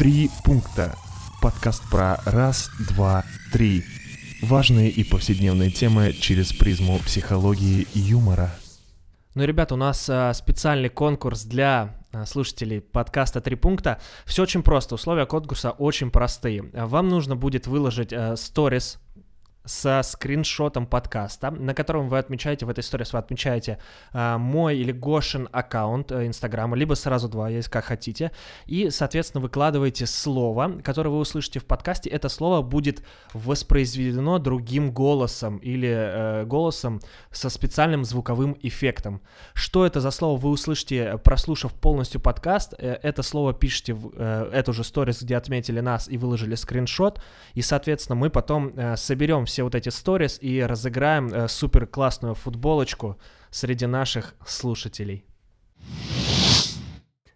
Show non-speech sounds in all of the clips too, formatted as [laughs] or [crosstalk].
Три пункта. Подкаст про раз, два, три. Важные и повседневные темы через призму психологии и юмора. Ну, ребята, у нас а, специальный конкурс для а, слушателей подкаста «Три пункта». Все очень просто, условия конкурса очень простые. Вам нужно будет выложить а, сторис со скриншотом подкаста, на котором вы отмечаете, в этой истории вы отмечаете э, мой или Гошин аккаунт э, Инстаграма, либо сразу два, если как хотите, и, соответственно, выкладываете слово, которое вы услышите в подкасте. Это слово будет воспроизведено другим голосом или э, голосом со специальным звуковым эффектом. Что это за слово вы услышите, прослушав полностью подкаст? Э, это слово пишите в э, эту же сторис, где отметили нас и выложили скриншот, и, соответственно, мы потом э, соберем все вот эти сторис и разыграем э, супер классную футболочку среди наших слушателей.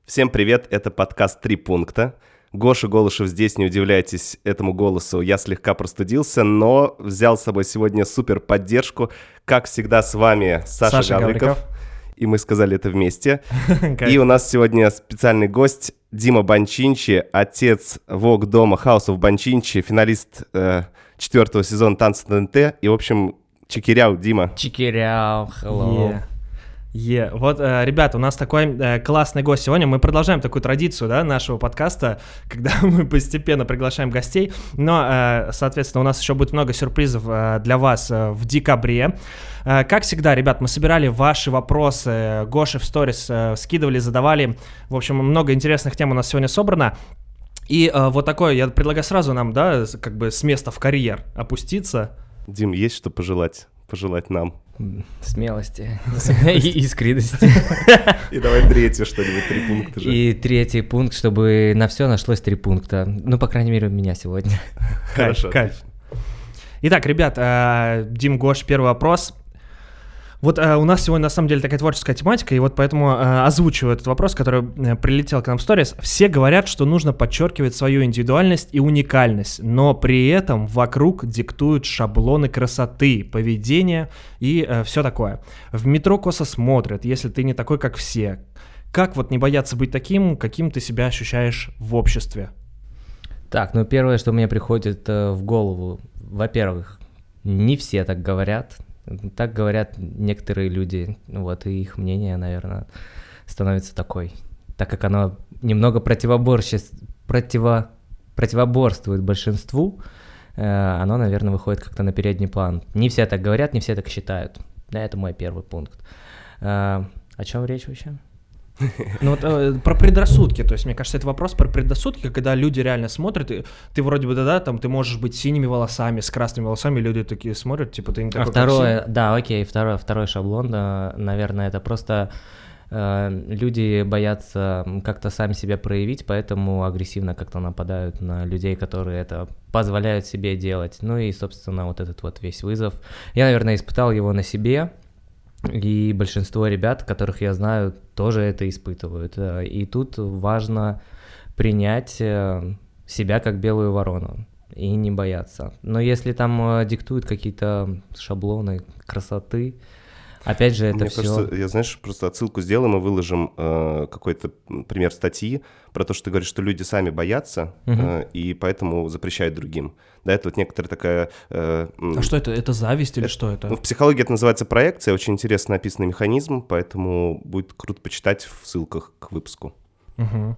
Всем привет, это подкаст «Три пункта». Гоша Голышев здесь, не удивляйтесь этому голосу, я слегка простудился, но взял с собой сегодня супер поддержку. Как всегда с вами Саша, Саша Гавриков. Гавриков. И мы сказали это вместе. [laughs] И у нас сегодня специальный гость Дима Банчинчи, отец Вог дома House of Банчинчи, финалист э, четвертого сезона «Танцы на НТ». И, в общем, чекиряу, Дима. Чикиряу, hello. Е. Вот, э, ребята, у нас такой э, классный гость сегодня. Мы продолжаем такую традицию, да, нашего подкаста, [laughs] когда мы постепенно приглашаем гостей. Но, э, соответственно, у нас еще будет много сюрпризов э, для вас э, в декабре. Э, Как всегда, ребят, мы собирали ваши вопросы. Гоши в сторис э, скидывали, задавали. В общем, много интересных тем у нас сегодня собрано. И э, вот такое, я предлагаю сразу нам, да, как бы с места в карьер опуститься. Дим, есть что пожелать? Пожелать нам. Смелости и искренности. И давай третье что-нибудь, три пункта же. И третий пункт, чтобы на все нашлось три пункта. Ну, по крайней мере, у меня сегодня. Хорошо. Итак, ребят, э, Дим Гош, первый вопрос. Вот э, у нас сегодня на самом деле такая творческая тематика, и вот поэтому э, озвучиваю этот вопрос, который э, прилетел к нам в сторис. Все говорят, что нужно подчеркивать свою индивидуальность и уникальность, но при этом вокруг диктуют шаблоны красоты, поведения и все такое. В метро косо смотрят, если ты не такой, как все. Как вот не бояться быть таким, каким ты себя ощущаешь в обществе? Так, ну первое, что мне приходит э, в голову, во-первых, не все так говорят. Так говорят некоторые люди, вот, и их мнение, наверное, становится такой. Так как оно немного противоборще... противо... противоборствует большинству, э, оно, наверное, выходит как-то на передний план. Не все так говорят, не все так считают. Да, это мой первый пункт. Э, О чем речь вообще? Ну вот э, про предрассудки, то есть мне кажется, это вопрос про предрассудки, когда люди реально смотрят, и ты вроде бы да-да, там ты можешь быть синими волосами, с красными волосами, люди такие смотрят, типа ты не такой, А второе, да, окей, второй, второй шаблон, да, наверное, это просто э, люди боятся как-то сами себя проявить, поэтому агрессивно как-то нападают на людей, которые это позволяют себе делать. Ну и, собственно, вот этот вот весь вызов. Я, наверное, испытал его на себе, и большинство ребят, которых я знаю, тоже это испытывают. Э, И тут важно принять э, себя как белую ворону и не бояться. Но если там э, диктуют какие-то шаблоны красоты, опять же, это Мне все. кажется, я, знаешь, просто отсылку сделаем и выложим э, какой-то пример статьи про то, что ты говоришь, что люди сами боятся Мгм. э, и поэтому запрещают другим. Да, это вот некоторая такая... э, А что это? Это зависть или Это- что это? ну, в психологии это называется проекция, очень интересно описанный механизм, поэтому будет круто почитать в ссылках к выпуску. Мгм.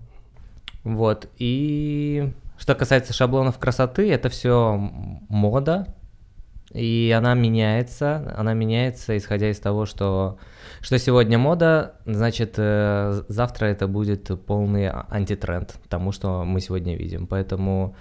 Вот. И что касается шаблонов красоты, это все мода, и она меняется. Она меняется, исходя из того, что, что сегодня мода, значит, э, завтра это будет полный а- антитренд тому, что мы сегодня видим. Поэтому,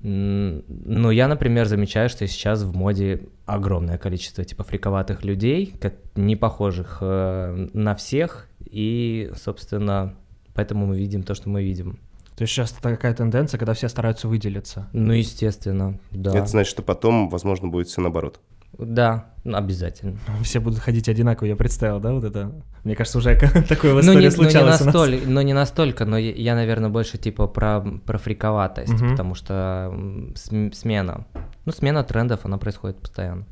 ну, я, например, замечаю, что сейчас в моде огромное количество типа фриковатых людей, не похожих э, на всех, и, собственно, поэтому мы видим то, что мы видим. То есть сейчас такая тенденция, когда все стараются выделиться. Ну, естественно, да. Это значит, что потом, возможно, будет все наоборот. Да, обязательно. Все будут ходить одинаково, я представил, да, вот это? Мне кажется, уже [laughs] такое в Ну истории не, ну, не случалось настоль- но не настолько, но я, я, наверное, больше типа про, про фриковатость, потому что смена. Ну, смена трендов, она происходит постоянно.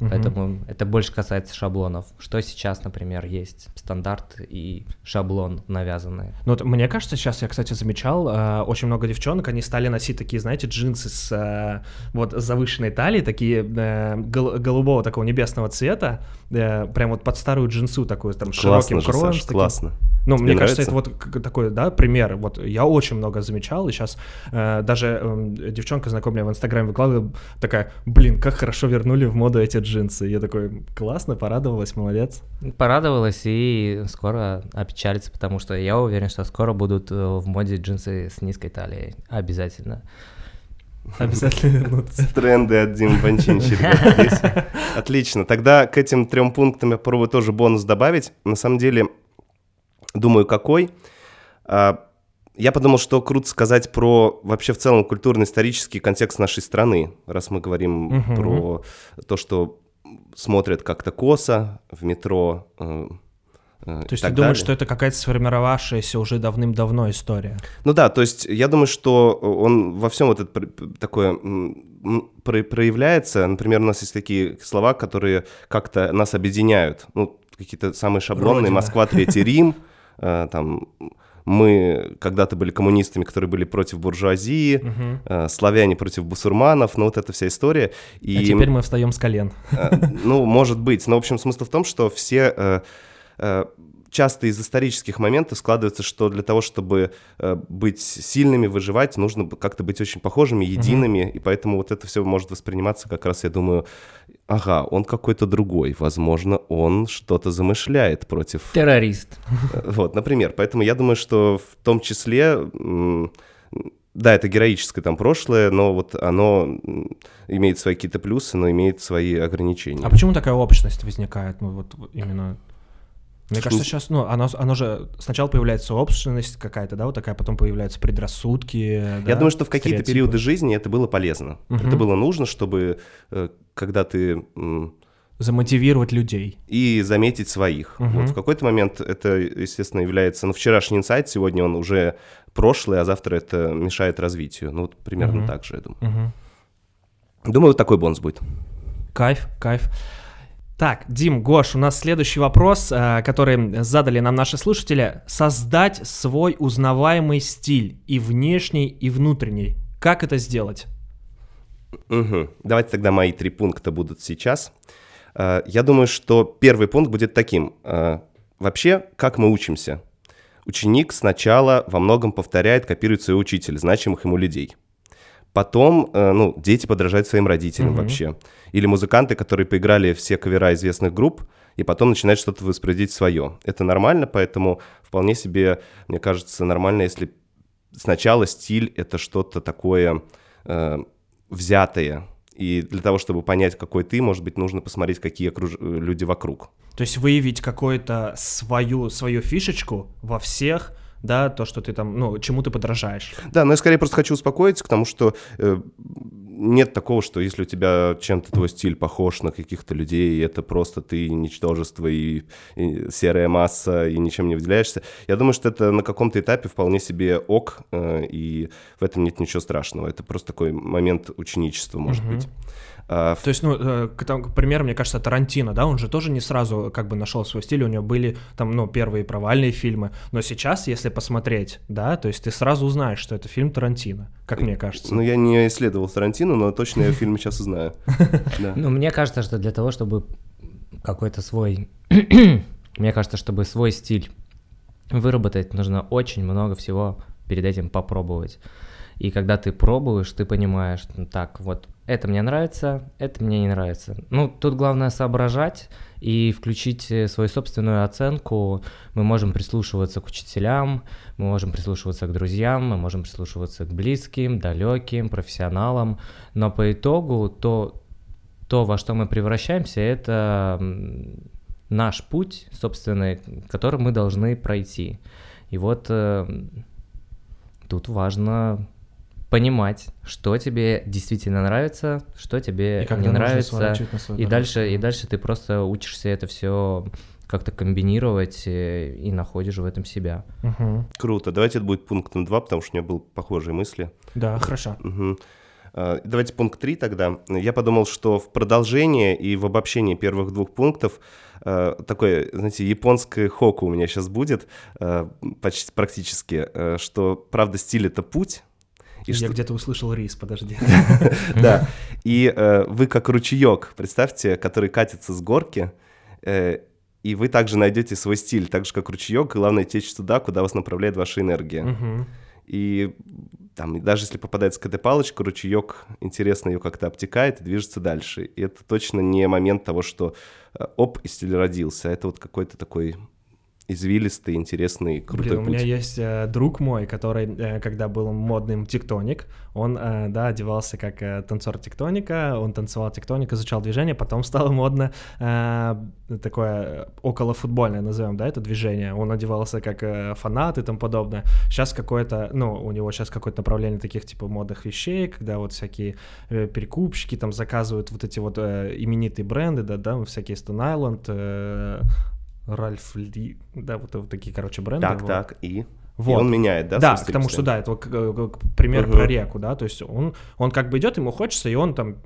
Поэтому это больше касается шаблонов. Что сейчас, например, есть стандарт и шаблон навязанный. Ну, вот мне кажется, сейчас я, кстати, замечал, э, очень много девчонок, они стали носить такие, знаете, джинсы с э, вот завышенной талией, такие э, гол- голубого такого небесного цвета, э, прям вот под старую джинсу такую, там, с Классно широким же, кроем. Саш, таким- классно. Ну, Тебе мне кажется, это нравится? вот такой, да, пример. Вот я очень много замечал, и сейчас даже эм, девчонка знакомая в Инстаграме выкладывала, такая, блин, как хорошо вернули в моду эти джинсы. Я такой, классно, порадовалась, молодец. Порадовалась и скоро опечалится, потому что я уверен, что скоро будут э, в моде джинсы с низкой талией. Обязательно. [laughs] Обязательно вернуться. Тренды от Димы ребята, здесь. [laughs] Отлично. Тогда к этим трем пунктам я попробую тоже бонус добавить. На самом деле, думаю, какой. А, Я подумал, что круто сказать про вообще в целом культурно-исторический контекст нашей страны, раз мы говорим про то, что смотрят как-то косо в метро. Э, То есть ты думаешь, далее. что это какая-то сформировавшаяся уже давным-давно история? Ну да, то есть я думаю, что он во всем вот это такое про- проявляется. Например, у нас есть такие слова, которые как-то нас объединяют. Ну, какие-то самые шаблонные. Родина. Москва, Третий Рим. [laughs] э, Там мы когда-то были коммунистами, которые были против буржуазии. Мгм. э, Славяне против бусурманов, ну вот эта вся история. И, А теперь мы встаем с колен. э, Ну, может быть. Но, в общем, смысл в том, что все э, часто из исторических моментов складывается, что для того, чтобы э, быть сильными, выживать, нужно как-то быть очень похожими, едиными, и поэтому вот это все может восприниматься как раз, я думаю, ага, он какой-то другой, возможно, он что-то замышляет против... Террорист. Э, Вот, например, поэтому я думаю, что в том числе... Да, это героическое там прошлое, но вот оно имеет свои какие-то плюсы, но имеет свои ограничения. А почему такая общность возникает? Ну, вот именно... Мне В кажется, сейчас, ну, оно, оно же сначала появляется общность какая-то, да, вот такая, потом появляются предрассудки. Я да, думаю, что в какие-то периоды жизни это было полезно. Мгм. Это было нужно, чтобы э, когда ты Замотивировать людей. и заметить своих. Мгм. Вот в какой-то момент это, естественно, является, ну, вчерашний инсайт, сегодня он уже прошлый, а завтра это мешает развитию. Ну, вот примерно Мгм. так же, я думаю. Мгм. Думаю, вот такой бонус будет. Кайф, кайф. Так, Дим, Гош, у нас следующий вопрос, э, который задали нам наши слушатели. Создать свой узнаваемый стиль и внешний, и внутренний. Как это сделать? Мгм. Давайте тогда мои три пункта будут сейчас. Э, Я думаю, что первый пункт будет таким. Э, Вообще, как мы учимся? Ученик сначала во многом повторяет, копирует своего учителя, значимых ему людей. Потом, э, ну, дети подражают своим родителям Мгм. вообще. Или музыканты, которые поиграли все кавера известных групп, и потом начинают что-то воспроизводить свое. Это нормально, поэтому вполне себе, мне кажется, нормально, если сначала стиль — это что-то такое э, взятое. И для того, чтобы понять, какой ты, может быть, нужно посмотреть, какие окруж- э, люди вокруг. То есть выявить какую-то свою, свою фишечку во всех, да, то, что ты там, ну, чему ты подражаешь. Да, но я скорее просто хочу успокоить, потому что э, нет такого, что если у тебя чем-то твой стиль похож на каких-то людей, это просто ты ничтожество и, и серая масса, и ничем не выделяешься. Я думаю, что это на каком-то этапе вполне себе ок, э, и в этом нет ничего страшного. Это просто такой момент ученичества, может Мгм. быть. А, То есть, ну, э, к, там, к примеру, мне кажется, Тарантино, да, он же тоже не сразу как бы нашел свой стиль, у него были там, ну, первые провальные фильмы, но сейчас, если посмотреть, да, то есть ты сразу узнаешь, что это фильм Тарантино, как мне кажется. Ну, я не исследовал Тарантино, но точно я фильм сейчас узнаю. [laughs] Да. Ну, мне кажется, что для того, чтобы какой-то свой... [clears throat] мне кажется, чтобы свой стиль выработать, нужно очень много всего перед этим попробовать. И когда ты пробуешь, ты понимаешь, ну, так, вот это мне нравится, это мне не нравится. Ну, тут главное соображать и включить э, свою собственную оценку. Мы можем прислушиваться к учителям, мы можем прислушиваться к друзьям, мы можем прислушиваться к близким, далеким, профессионалам. Но по итогу то, то, во что мы превращаемся, это наш путь собственный, который мы должны пройти. И вот э, тут важно понимать, что тебе действительно нравится, что тебе И не нравится, и дальше, и дальше ты просто учишься это все как-то комбинировать э, и находишь в этом себя. Мгм. Круто. Давайте это будет пунктом 2, потому что у меня были похожие мысли. Да, хорошо. А, давайте пункт 3 тогда. Я подумал, что в продолжение и в обобщении первых двух пунктов а, такое, знаете, японское хоку у меня сейчас будет а, почти практически, что, правда, стиль — это путь, и Я что... где-то услышал рис, подожди. [laughs] Да, и э, вы как ручеек, представьте, который катится с горки, э, и вы также найдете свой стиль, так же как ручеек, главное течь туда, куда вас направляет ваша энергия. И там, даже если попадается какая-то палочка, ручеек, интересно ее как-то обтекает и движется дальше. И это точно не момент того, что э, оп, и стиль родился. Это вот какой-то такой извилистый, интересный, крутой Блин, путь. у меня есть э, друг мой, который, э, когда был модным тектоник, он, э, да, одевался как э, танцор тектоника, он танцевал тектоник, изучал движение, потом стало модно э, такое около футбольное, назовем, да, это движение. Он одевался как э, фанат и тому подобное. Сейчас какое-то, ну, у него сейчас какое-то направление таких типа модных вещей, когда вот всякие э, перекупщики там заказывают вот эти вот э, именитые бренды, да, да, всякие Stone Island, э, Ральф Ли, да, вот, вот такие, короче, бренды. Так, вот. так, и? Вот. И он меняет, да? Да, потому что, да, это вот пример угу. про реку, да, то есть он, он как бы идет, ему хочется, и он там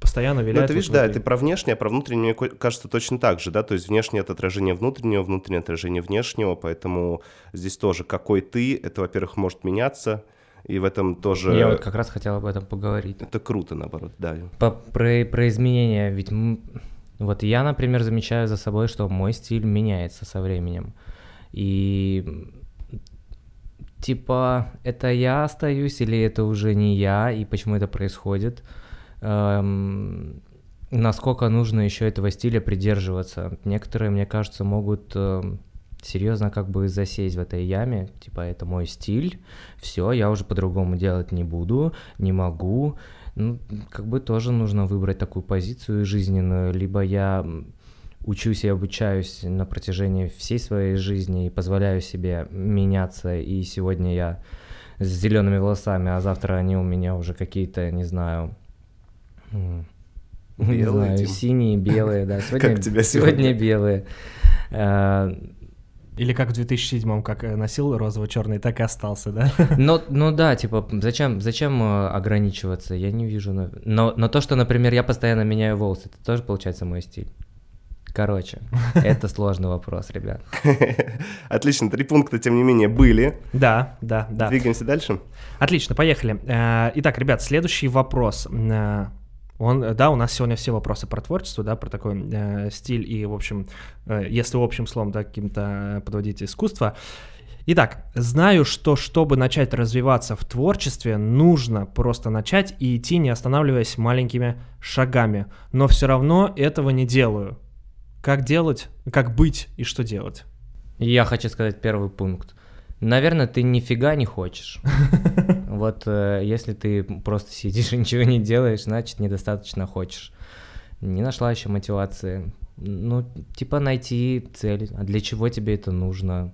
постоянно виляет. Ну, ты видишь, вот да, это про внешнее, а про внутреннее, мне кажется, точно так же, да, то есть внешнее — это отражение внутреннего, внутреннее — отражение внешнего, поэтому здесь тоже какой ты, это, во-первых, может меняться, и в этом тоже... Я вот как раз хотел об этом поговорить. Это круто, наоборот, да. По, про, про изменения, ведь вот я, например, замечаю за собой, что мой стиль меняется со временем. И типа, это я остаюсь или это уже не я, и почему это происходит? Эм, насколько нужно еще этого стиля придерживаться? Некоторые, мне кажется, могут э, серьезно как бы засесть в этой яме, типа, это мой стиль, все, я уже по-другому делать не буду, не могу, ну, как бы тоже нужно выбрать такую позицию жизненную. Либо я учусь и обучаюсь на протяжении всей своей жизни и позволяю себе меняться, и сегодня я с зелеными волосами, а завтра они у меня уже какие-то, не знаю, белые, не знаю, синие, белые, да, [laughs] сегодня, как тебя сегодня? сегодня белые. Или как в 2007-м, как э, носил розово-черный, так и остался, да? [laughs] Ну, ну да, типа, зачем, зачем э, ограничиваться? Я не вижу. Но, но то, что, например, я постоянно меняю волосы, это тоже получается мой стиль. Короче, [laughs] это сложный вопрос, ребят. [laughs] Отлично, три пункта, тем не менее, были. Да, да, да. Двигаемся дальше. Отлично, поехали. Э, итак, ребят, следующий вопрос. Он, да, у нас сегодня все вопросы про творчество, да, про такой э, стиль и, в общем, э, если общим словом, да, каким-то подводить искусство. Итак, знаю, что чтобы начать развиваться в творчестве, нужно просто начать и идти, не останавливаясь маленькими шагами. Но все равно этого не делаю. Как делать, как быть и что делать? Я хочу сказать первый пункт. Наверное, ты нифига не хочешь. [laughs] Вот э, если ты просто сидишь и ничего не делаешь, значит, недостаточно хочешь. Не нашла еще мотивации. Ну, типа найти цель. А для чего тебе это нужно?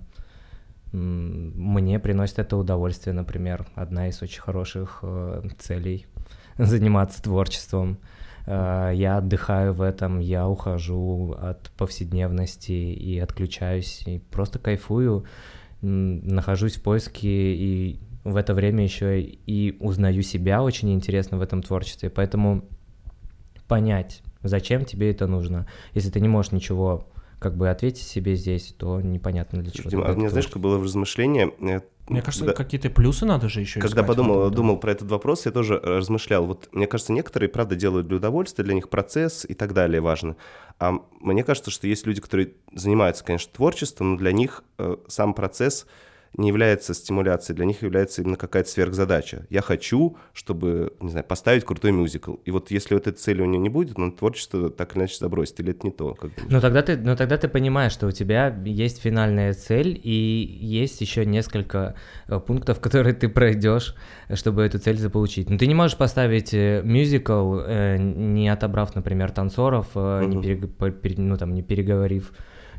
Мне приносит это удовольствие, например. Одна из очень хороших э, целей [laughs] — заниматься творчеством. Э, я отдыхаю в этом, я ухожу от повседневности и отключаюсь, и просто кайфую нахожусь в поиске и в это время еще и узнаю себя очень интересно в этом творчестве. Поэтому понять, зачем тебе это нужно. Если ты не можешь ничего как бы ответить себе здесь, то непонятно для чего. Дима, а мне знаешь, как было в размышлении, э, мне кажется, да. какие-то плюсы надо же еще Когда подумал, этом, да. думал про этот вопрос, я тоже размышлял. Вот мне кажется, некоторые, правда, делают для удовольствия, для них процесс и так далее важно. А мне кажется, что есть люди, которые занимаются, конечно, творчеством, но для них э, сам процесс не является стимуляцией, для них является именно какая-то сверхзадача. Я хочу, чтобы, не знаю, поставить крутой мюзикл. И вот если вот этой цели у него не будет, он творчество так или иначе забросит, или это не то. Как ну, тогда ты, ну тогда ты понимаешь, что у тебя есть финальная цель, и есть еще несколько э, пунктов, [laughs] которые ты пройдешь, чтобы эту цель заполучить. Но ты не можешь поставить э, мюзикл, э, не отобрав, например, танцоров, угу. не, перег... ну, там, не переговорив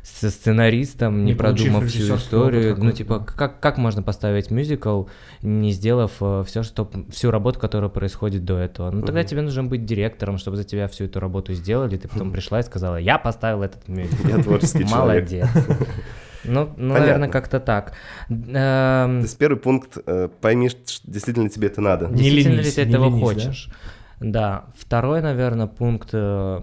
со сценаристом, не, не продумав всю историю. Ну, типа, как, как можно поставить мюзикл, не сделав э, все, что, всю работу, которая происходит до этого? Ну, тогда угу. тебе нужно быть директором, чтобы за тебя всю эту работу сделали. Ты потом [laughs] пришла и сказала, я поставил этот мюзикл. Я творческий Молодец. [laughs] Ну, ну наверное, как-то так. Эм... То есть первый пункт, э, пойми, что действительно тебе это надо. Не действительно ленись, ли ты этого ленись, хочешь? Да? да. Второй, наверное, пункт э,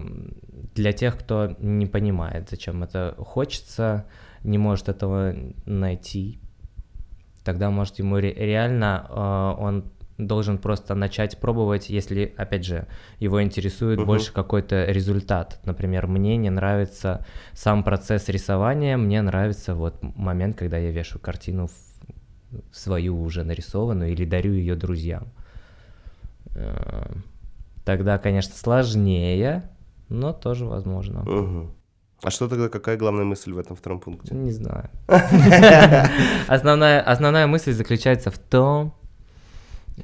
для тех, кто не понимает, зачем это хочется, не может этого найти. Тогда, может, ему реально э, он должен просто начать пробовать, если, опять же, его интересует uh-huh. больше какой-то результат. Например, мне не нравится сам процесс рисования, мне нравится вот момент, когда я вешаю картину в свою уже нарисованную или дарю ее друзьям. Э, тогда, конечно, сложнее, но тоже возможно. Uh-huh. А что тогда, какая главная мысль в этом втором пункте? Не знаю. [laughs] Основная, основная мысль заключается в том,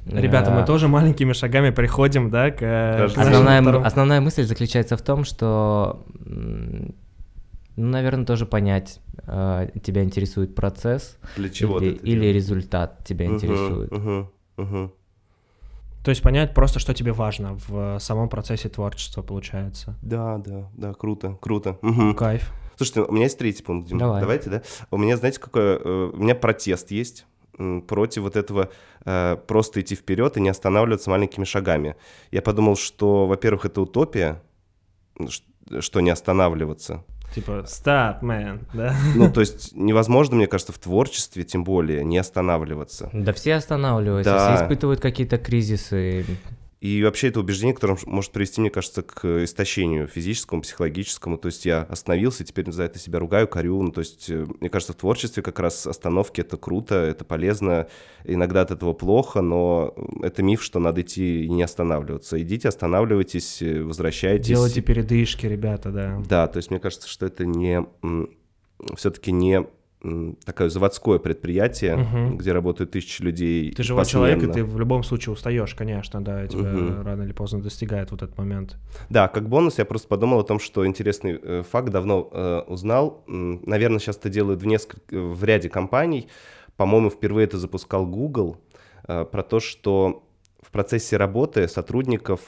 Ребята, мы тоже маленькими шагами приходим, да, к... Э, основная, основная мысль заключается в том, что, ну, наверное, тоже понять, э, тебя интересует процесс Для чего или, или результат тебя угу, интересует. То есть понять просто, что тебе важно в самом процессе творчества, получается. Да, да, да, круто, круто. Угу. Кайф. Слушайте, у меня есть третий пункт, Дима. Давай. Давайте, да? У меня, знаете, какой... Э, у меня протест есть против вот этого э, просто идти вперед и не останавливаться маленькими шагами. Я подумал, что, во-первых, это утопия, что не останавливаться. Типа, stop, man, да? Ну, то есть невозможно, мне кажется, в творчестве, тем более, не останавливаться. Да все останавливаются, да. все испытывают какие-то кризисы. И вообще это убеждение, которое может привести, мне кажется, к истощению физическому, психологическому. То есть я остановился, теперь за это себя ругаю, корю. Ну, то есть, э, мне кажется, в творчестве как раз остановки — это круто, это полезно. Иногда от этого плохо, но это миф, что надо идти и не останавливаться. Идите, останавливайтесь, э, возвращайтесь. Делайте передышки, ребята, да. Да, то есть мне кажется, что это не все-таки не такое заводское предприятие, угу. где работают тысячи людей. Ты живой человек, и ты в любом случае устаешь, конечно, да, тебя угу. рано или поздно достигает вот этот момент. Да, как бонус я просто подумал о том, что интересный э, факт давно э, узнал. Наверное, сейчас это делают в несколько, в ряде компаний. По-моему, впервые это запускал Google э, про то, что в процессе работы сотрудников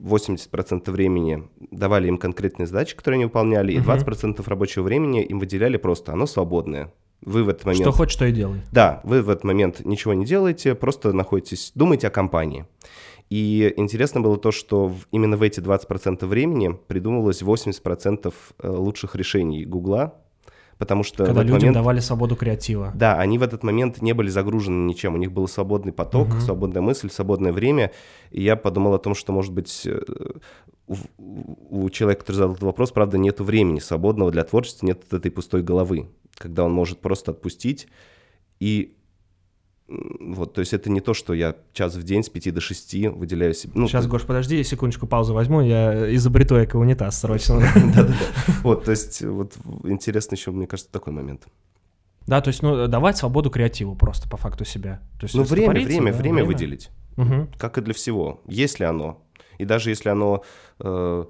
80% времени давали им конкретные задачи, которые они выполняли, угу. и 20% рабочего времени им выделяли просто, оно свободное. Вы в этот момент... Что хочешь, то и делай. Да, вы в этот момент ничего не делаете, просто находитесь, думаете о компании. И интересно было то, что именно в эти 20% времени придумывалось 80% э, лучших решений Гугла, потому что... Когда людям момент, давали свободу креатива. Да, они в этот момент не были загружены ничем, у них был свободный поток, угу. свободная мысль, свободное время, и я подумал о том, что, может быть, э, у, у человека, который задал этот вопрос, правда, нет времени свободного для творчества, нет этой пустой головы, когда он может просто отпустить и вот, то есть это не то, что я час в день с 5 до 6 выделяю себе. Ну, Сейчас, Гош, подожди, секундочку паузу возьму, я изобрету эко-унитаз срочно. Да-да-да. [laughs] Вот, то есть вот интересно еще, мне кажется, такой момент. Да, то есть, ну, давать свободу креативу просто по факту себя. То есть, ну, время, время, время выделить. Как и для всего. Если оно. И даже если оно э,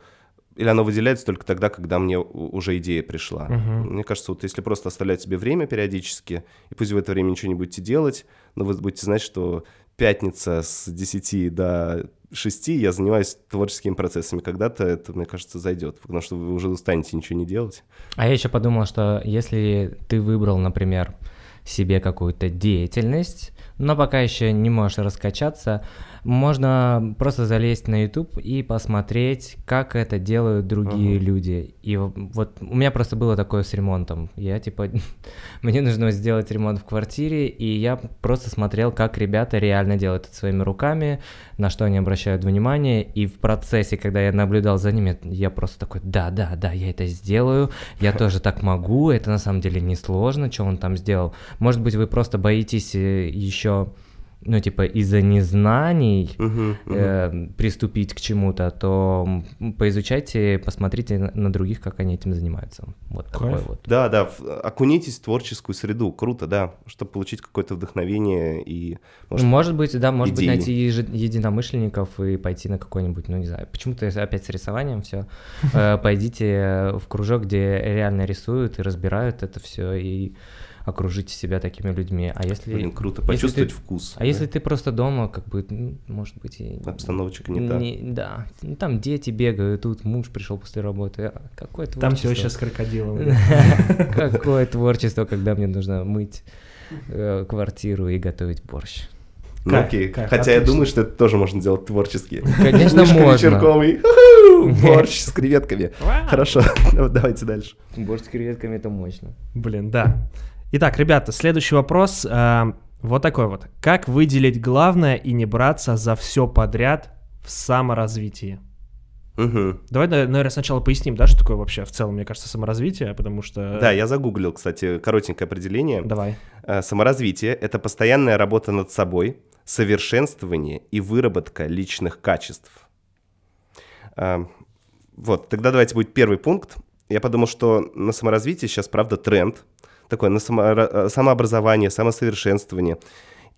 или оно выделяется только тогда, когда мне уже идея пришла. Uh-huh. Мне кажется, вот если просто оставлять себе время периодически, и пусть в это время ничего не будете делать, но вы будете знать, что пятница с 10 до 6 я занимаюсь творческими процессами. Когда-то это, мне кажется, зайдет, потому что вы уже устанете ничего не делать. А я еще подумал, что если ты выбрал, например, себе какую-то деятельность, но пока еще не можешь раскачаться, можно просто залезть на YouTube и посмотреть, как это делают другие uh-huh. люди. И вот у меня просто было такое с ремонтом. Я типа, [laughs] мне нужно сделать ремонт в квартире, и я просто смотрел, как ребята реально делают это своими руками, на что они обращают внимание. И в процессе, когда я наблюдал за ними, я просто такой, да, да, да, я это сделаю, я тоже так могу, это на самом деле несложно, что он там сделал. Может быть, вы просто боитесь э, еще ну, типа, из-за незнаний uh-huh, uh-huh. Э, приступить к чему-то, то поизучайте, посмотрите на других, как они этим занимаются. Вот Кайф. такой вот. Да, да, окунитесь в творческую среду, круто, да, чтобы получить какое-то вдохновение и... Может, может быть, да, может идеи. быть, найти единомышленников и пойти на какой-нибудь, ну, не знаю, почему-то опять с рисованием все. [laughs] Э, пойдите в кружок, где реально рисуют и разбирают это все, и окружить себя такими людьми. А если... Блин, круто, если почувствовать ты- вкус. А если ты просто дома, как бы, ну, может быть, и... Обстановочка не та. Да, Ну, там дети бегают, тут муж пришел после работы. А Какое творчество? Там теща с крокодилом. [laughs] Какое творчество, когда мне нужно мыть э, квартиру и готовить борщ. Ну Кайф, окей. кайф, Хотя я отлично. думаю, что это тоже можно делать творчески. Конечно, Мишка можно. Вечерковый. [laughs] Борщ с креветками. Хорошо, [laughs] давайте дальше. Борщ с креветками это мощно. Блин, да. Итак, ребята, следующий вопрос. а, Вот такой вот. Как выделить главное и не браться за все подряд в саморазвитии? Мгм. Давай, на- наверное, сначала поясним, да, что такое вообще в целом, мне кажется, саморазвитие, потому что... Да, я загуглил, кстати, коротенькое определение. Давай. Э, Саморазвитие — это постоянная работа над собой, совершенствование и выработка личных качеств. А, Вот, тогда давайте будет первый пункт. Я подумал, что на саморазвитие сейчас, правда, тренд. Такое на самора- э, самообразование, самосовершенствование.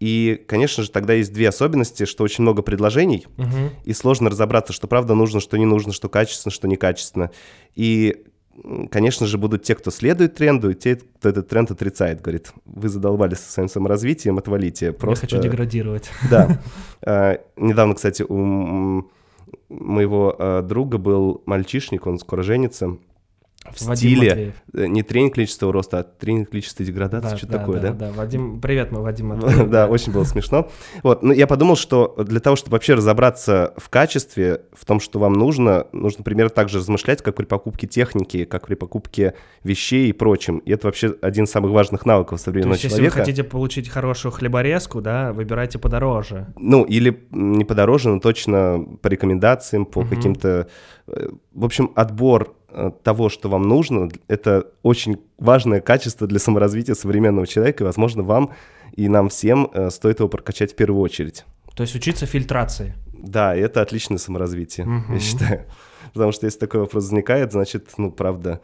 И, конечно же, тогда есть две особенности, что очень много предложений, Мгм. и сложно разобраться, что правда нужно, что не нужно, что качественно, что некачественно. И, конечно же, будут те, кто следует тренду, и те, кто этот тренд отрицает. Говорит, вы задолбали со своим саморазвитием, отвалите. Просто... Я хочу деградировать. [laughs] Да. А, Недавно, кстати, у моего а, друга был мальчишник, он скоро женится. В Вадим стиле Матвеев. э, не тренинг количества роста, а тренинг количества деградации, Да, что да, такое, да, да? да. Вадим, привет, мы Вадим. Матвеев. Да, очень было смешно. Вот, ну я подумал, что для того, чтобы вообще разобраться в качестве, в том, что вам нужно, нужно примерно так же размышлять, как при покупке техники, как при покупке вещей и прочем. И это вообще один из самых важных навыков То современного есть, если вы человека. хотите получить хорошую хлеборезку, да, выбирайте подороже. Ну, или не подороже, но точно по рекомендациям, по каким-то... э, В общем, отбор того, что вам нужно, это очень важное качество для саморазвития современного человека, и, возможно, вам и нам всем э, стоит его прокачать в первую очередь. То есть учиться фильтрации. Да, и это отличное саморазвитие, Мгм. я считаю. Потому что если такой вопрос возникает, значит, ну, правда, э,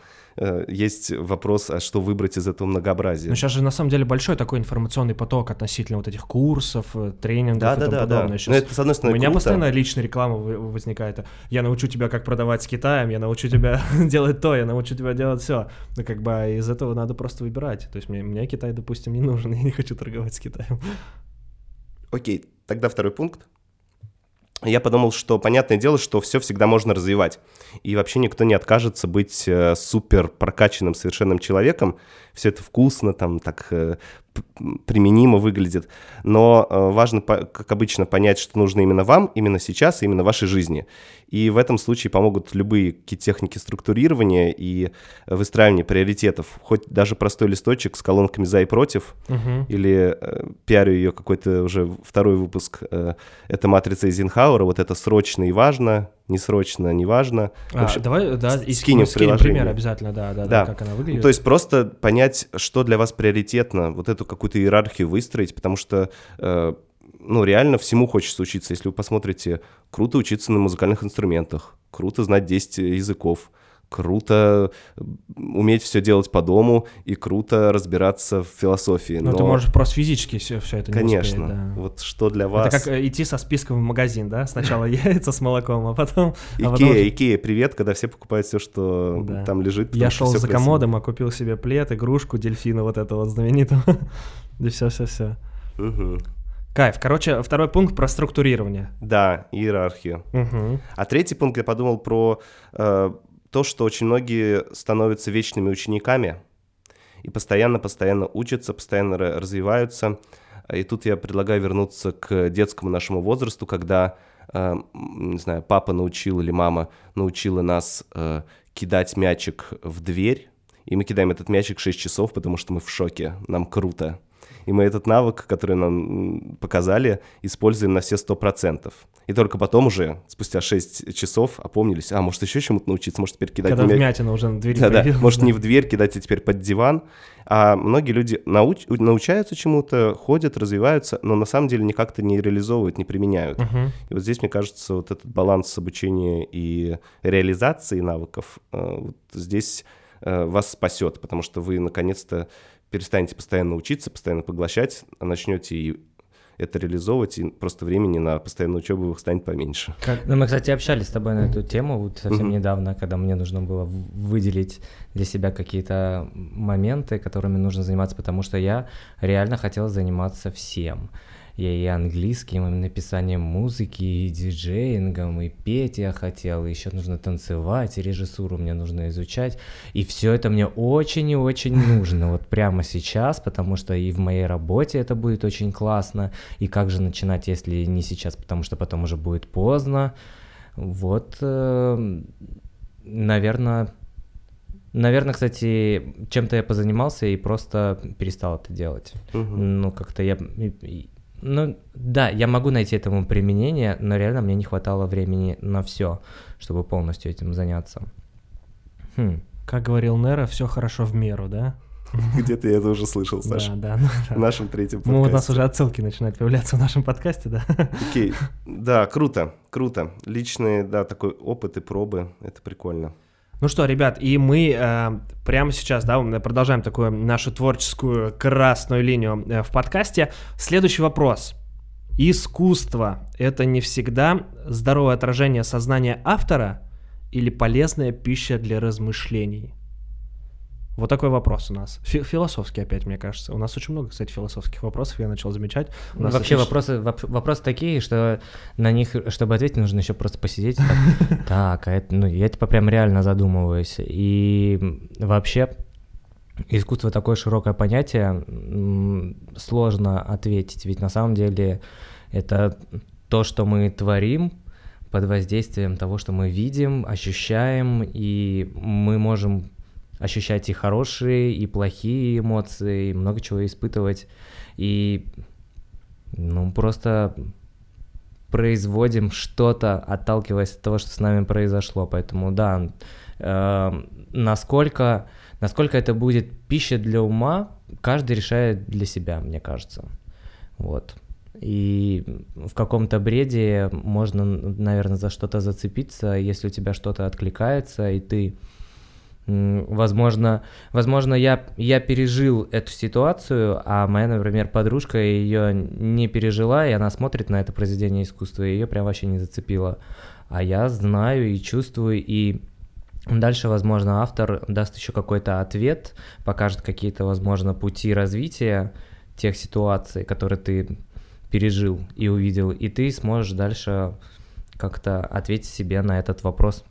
есть вопрос, а что выбрать из этого многообразия? Ну, сейчас же на самом деле большой такой информационный поток относительно вот этих курсов, э, тренингов да, и да, тому да, да. подобное. Ну, Щас это, с одной У стороны, меня круто. постоянно личная реклама возникает. Я научу тебя, как продавать с Китаем, я научу тебя [laughs] делать то, я научу тебя делать все. Ну, как бы а из этого надо просто выбирать. То есть мне, мне Китай, допустим, не нужен, [laughs] я не хочу торговать с Китаем. Окей, тогда второй пункт. Я подумал, что понятное дело, что все всегда можно развивать. И вообще никто не откажется быть э, супер прокачанным совершенным человеком. Все это вкусно, там так э, применимо выглядит. Но э, важно, как обычно, понять, что нужно именно вам, именно сейчас, именно в вашей жизни. И в этом случае помогут любые техники структурирования и выстраивания приоритетов. Хоть даже простой листочек с колонками «за» и «против», Мгм. или э, пиарю ее какой-то уже второй выпуск. Э, это матрица Эйзенхауэра, вот это срочно и важно, несрочно, не важно. А, общем, давай, да, и скинем скинем, в скинем пример обязательно, да, да, да, Да. как она ну, выглядит. то есть просто понять, что для вас приоритетно, вот эту какую-то иерархию выстроить, потому что э, ну, реально всему хочется учиться. Если вы посмотрите, круто учиться на музыкальных инструментах, круто знать 10 языков, круто уметь все делать по дому и круто разбираться в философии. Ну, ты можешь просто физически все, все это не Конечно. успеть, да. Вот что для вас... Это как э, идти со списком в магазин, да? Сначала [laughs] яйца с молоком, а потом... а потом Икея, Икея, привет, когда все покупают все, что Да. там лежит. Я шел за красиво. комодом, а купил себе плед, игрушку, дельфина вот этого вот знаменитого. [laughs] Да все-все-все. Кайф. Короче, второй пункт про структурирование. Да, иерархию. Мгм. А третий пункт я подумал про э, то, что очень многие становятся вечными учениками и постоянно-постоянно учатся, постоянно ра- развиваются. И тут я предлагаю вернуться к детскому нашему возрасту, когда, э, не знаю, папа научил или мама научила нас э, кидать мячик в дверь, и мы кидаем этот мячик 6 часов, потому что мы в шоке, нам круто. И мы этот навык, который нам показали, используем на все 100%. И только потом уже, спустя 6 часов, опомнились, а, может, еще чему-то научиться, может, теперь кидать Когда мяч- вмятина уже на двери да-да, появилась, может, да. не в дверь кидать, а теперь под диван. А многие люди науч- научаются чему-то, ходят, развиваются, но на самом деле никак-то не реализовывают, не применяют. Мгм. И вот здесь, мне кажется, вот этот баланс обучения и реализации навыков, э, вот здесь э, вас спасет, потому что вы наконец-то перестанете постоянно учиться, постоянно поглощать, а начнете и это реализовывать, и просто времени на постоянную учебу станет поменьше. Как... Ну, мы, кстати, общались с тобой на эту тему вот совсем mm-hmm. недавно, когда мне нужно было выделить для себя какие-то моменты, которыми нужно заниматься, потому что я реально хотел заниматься всем. Я и английским, и написанием музыки, и диджеингом, и петь я хотел, и еще нужно танцевать, и режиссуру мне нужно изучать. И все это мне очень и очень нужно вот прямо сейчас, потому что и в моей работе это будет очень классно. И как же начинать, если не сейчас, потому что потом уже будет поздно. Вот, наверное, Наверное, кстати, чем-то я позанимался и просто перестал это делать. Угу. Ну, как-то я ну, да, я могу найти этому применение, но реально мне не хватало времени на все, чтобы полностью этим заняться. Хм. Как говорил Нера, все хорошо в меру, да? [laughs] Где-то я это уже слышал, Саша. [laughs] Да, да. В нашем третьем подкасте. Ну, у нас уже отсылки начинают появляться в нашем подкасте, да. Окей. [laughs] Да, круто, круто. Личные, да, такой опыт и пробы, это прикольно. Ну что, ребят, и мы э, прямо сейчас, да, продолжаем такую нашу творческую красную линию э, в подкасте. Следующий вопрос. Искусство — это не всегда здоровое отражение сознания автора или полезная пища для размышлений? Вот такой вопрос у нас. Фи- философский опять, мне кажется. У нас очень много, кстати, философских вопросов, я начал замечать. У нас Вообще отлично... вопросы, воп- вопросы такие, что на них, чтобы ответить, нужно еще просто посидеть. [laughs] Так, а это, ну, я типа прям реально задумываюсь. И вообще искусство такое широкое понятие, сложно ответить, ведь на самом деле это то, что мы творим, под воздействием того, что мы видим, ощущаем, и мы можем ощущать и хорошие, и плохие эмоции, и много чего испытывать. И ну, просто производим что-то, отталкиваясь от того, что с нами произошло. Поэтому да, э, насколько, насколько это будет пища для ума, каждый решает для себя, мне кажется. Вот. И в каком-то бреде можно, наверное, за что-то зацепиться, если у тебя что-то откликается, и ты Возможно, возможно я, я пережил эту ситуацию, а моя, например, подружка ее не пережила, и она смотрит на это произведение искусства, и ее прям вообще не зацепило. А я знаю и чувствую, и дальше, возможно, автор даст еще какой-то ответ, покажет какие-то, возможно, пути развития тех ситуаций, которые ты пережил и увидел, и ты сможешь дальше как-то ответить себе на этот вопрос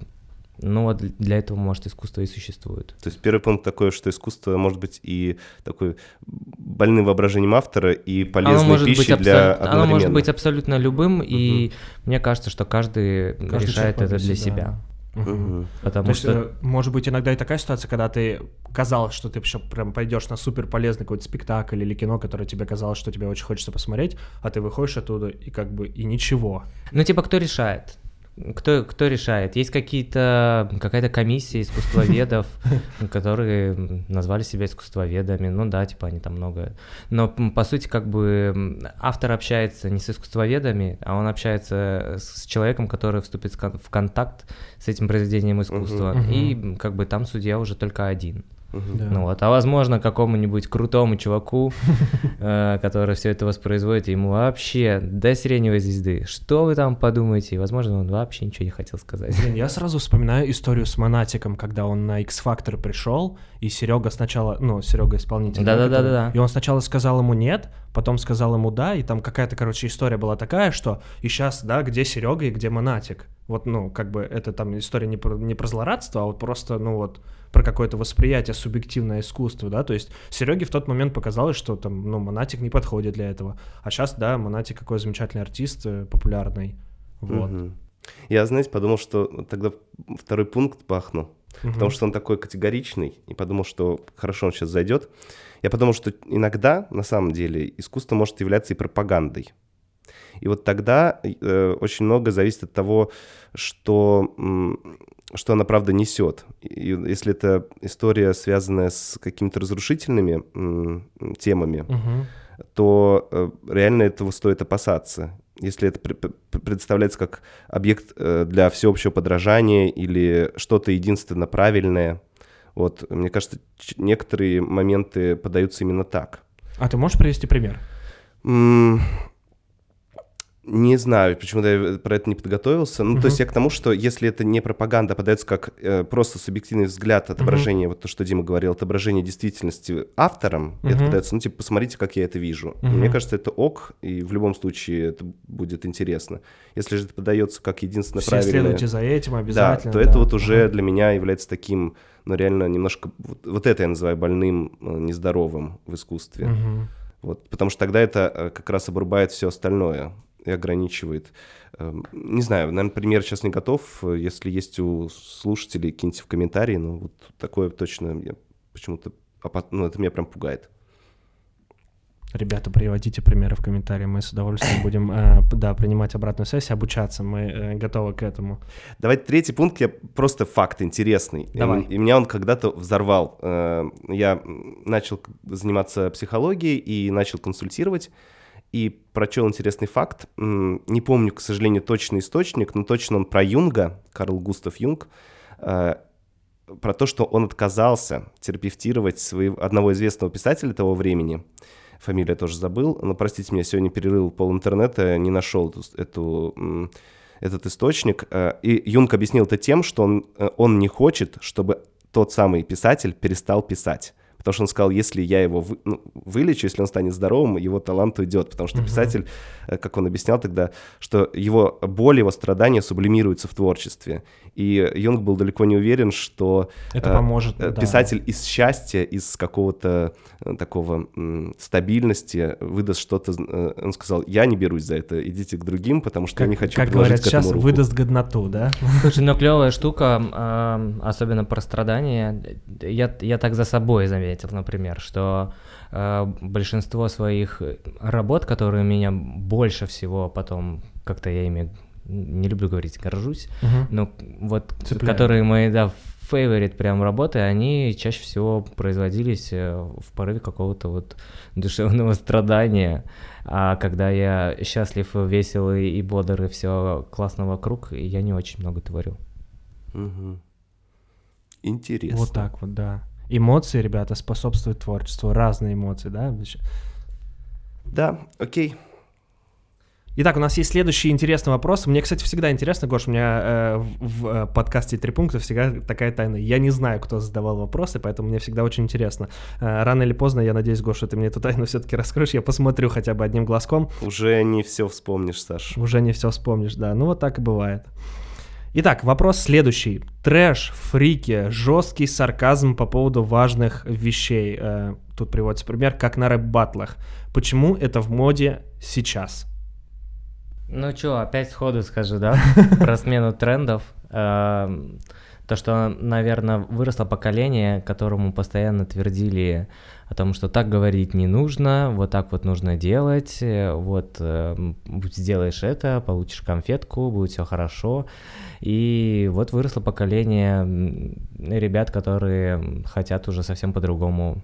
ну вот для этого, может, искусство и существует. То есть первый пункт такой, что искусство может быть и такой больным воображением автора, и полезной оно может пищей быть для абсол... Оно может быть абсолютно любым, угу. и мне кажется, что каждый, каждый решает это для себя. себя. Угу. Потому То что... Есть, э, может быть, иногда и такая ситуация, когда ты казалось, что ты еще прям пойдешь на супер полезный какой-то спектакль или кино, которое тебе казалось, что тебе очень хочется посмотреть, а ты выходишь оттуда и как бы и ничего. Ну, типа, кто решает? Кто, кто решает? Есть какие-то, какая-то комиссия искусствоведов, [laughs] которые назвали себя искусствоведами, ну да, типа они там много. Но по сути как бы автор общается не с искусствоведами, а он общается с человеком, который вступит в контакт с этим произведением искусства. И как бы там судья уже только один. Да. Ну вот, а возможно какому-нибудь крутому чуваку, [laughs] э, который все это воспроизводит, ему вообще до сиреневой звезды. Что вы там подумаете? Возможно, он вообще ничего не хотел сказать. Блин, я сразу вспоминаю историю с Монатиком, когда он на X-Factor пришел, и Серега сначала, ну, Серега исполнитель. Да-да-да-да. И он сначала сказал ему нет, потом сказал ему да, и там какая-то, короче, история была такая, что и сейчас, да, где Серега и где Монатик. Вот, ну, как бы это там история не про, не про злорадство, а вот просто, ну вот, про какое-то восприятие субъективное искусство, да, то есть Сереге в тот момент показалось, что там, ну, Монатик не подходит для этого, а сейчас, да, Монатик какой замечательный артист, э, популярный, вот. Угу. Я, знаете, подумал, что тогда второй пункт пахну, угу. потому что он такой категоричный, и подумал, что хорошо, он сейчас зайдет. Я подумал, что иногда, на самом деле, искусство может являться и пропагандой. И вот тогда э, очень много зависит от того, что что она правда несет. И если это история, связанная с какими-то разрушительными темами, угу. то э, реально этого стоит опасаться. Если это представляется как объект э, для всеобщего подражания или что-то единственно правильное, вот, мне кажется, некоторые моменты подаются именно так. А ты можешь привести пример? Не знаю, почему-то я про это не подготовился. Ну, Мгм. то есть я к тому, что если это не пропаганда, а подается как э, просто субъективный взгляд, отображение, вот то, что Дима говорил, отображение действительности автором, это Мгм. подается, ну, типа, посмотрите, как я это вижу. Мгм. Мне кажется, это ок, и в любом случае это будет интересно. Если же это подается как единственное Все правильное... следуйте за этим Да, обязательно. то это вот уже Ага. для меня является таким, ну, реально немножко... Вот, вот это я называю больным, э, нездоровым в искусстве. Мгм. Вот, потому что тогда это э, как раз обрубает все остальное и ограничивает. Эм, Не знаю, наверное, пример сейчас не готов. Если есть у слушателей, киньте в комментарии. Но вот такое точно почему-то... Ну, это меня прям пугает. Ребята, приводите примеры в комментарии, мы с удовольствием будем, э, да, принимать обратную связь, обучаться, мы э, готовы к этому. Давайте третий пункт, я просто факт интересный. Давай. И, и меня он когда-то взорвал. Э, Я начал заниматься психологией и начал консультировать. И прочел интересный факт. Не помню, к сожалению, точный источник, но точно он про Юнга, Карл Густав Юнг, э, про то, что он отказался терапевтировать своего, одного известного писателя того времени. Фамилию я тоже забыл, но, простите меня, сегодня перерыл пол интернета, не нашел эту, эту, этот источник. Э, И Юнг объяснил это тем, что он, э, он не хочет, чтобы тот самый писатель перестал писать. Потому что он сказал, если я его вы- ну, вылечу, если он станет здоровым, его талант уйдет. Потому что писатель, э, как он объяснял тогда, что его боль, его страдания сублимируются в творчестве. И Юнг был далеко не уверен, что Это э, поможет, э, да. писатель из счастья, из какого-то э, такого стабильности выдаст что-то. э, Он сказал, я не берусь за это, идите к другим, потому что я не хочу как говорят к этому сейчас, руку». выдаст годноту, да? [laughs] Слушай, ну клевая штука, особенно про страдания. Я, я так за собой заметил, например, что большинство своих работ, которые меня больше всего потом, как-то я ими, не люблю говорить, горжусь, Мгм. но вот Цепляют. которые мои, да, фейворит прям работы, они чаще всего производились э, в порыве какого-то вот [laughs] душевного страдания. А когда я счастлив, веселый и бодр, и все классно вокруг, я не очень много творю. Мгм. Интересно. Вот так вот, да. Эмоции, ребята, способствуют творчеству, разные эмоции, да? Да, окей. Итак, у нас есть следующий интересный вопрос. Мне, кстати, всегда интересно, Гош, у меня э, в, э, подкасте «Три пункта» всегда такая тайна. Я не знаю, кто задавал вопросы, поэтому мне всегда очень интересно. Э, рано или поздно, я надеюсь, Гоша, ты мне эту тайну [laughs] все-таки раскроешь, я посмотрю хотя бы одним глазком. Уже не все вспомнишь, Саш. Уже не все вспомнишь, да. Ну вот так и бывает. Итак, вопрос следующий. Трэш, фрики, жесткий сарказм по поводу важных вещей. Э, тут приводится пример, как на рэп-баттлах. Почему это в моде сейчас? Ну чё, опять сходу скажу, да, [laughs] про смену трендов. Эм, То, что, наверное, выросло поколение, которому постоянно твердили о том, что так говорить не нужно, вот так вот нужно делать, э, вот эм, сделаешь это, получишь конфетку, будет все хорошо. И вот выросло поколение ребят, которые хотят уже совсем по-другому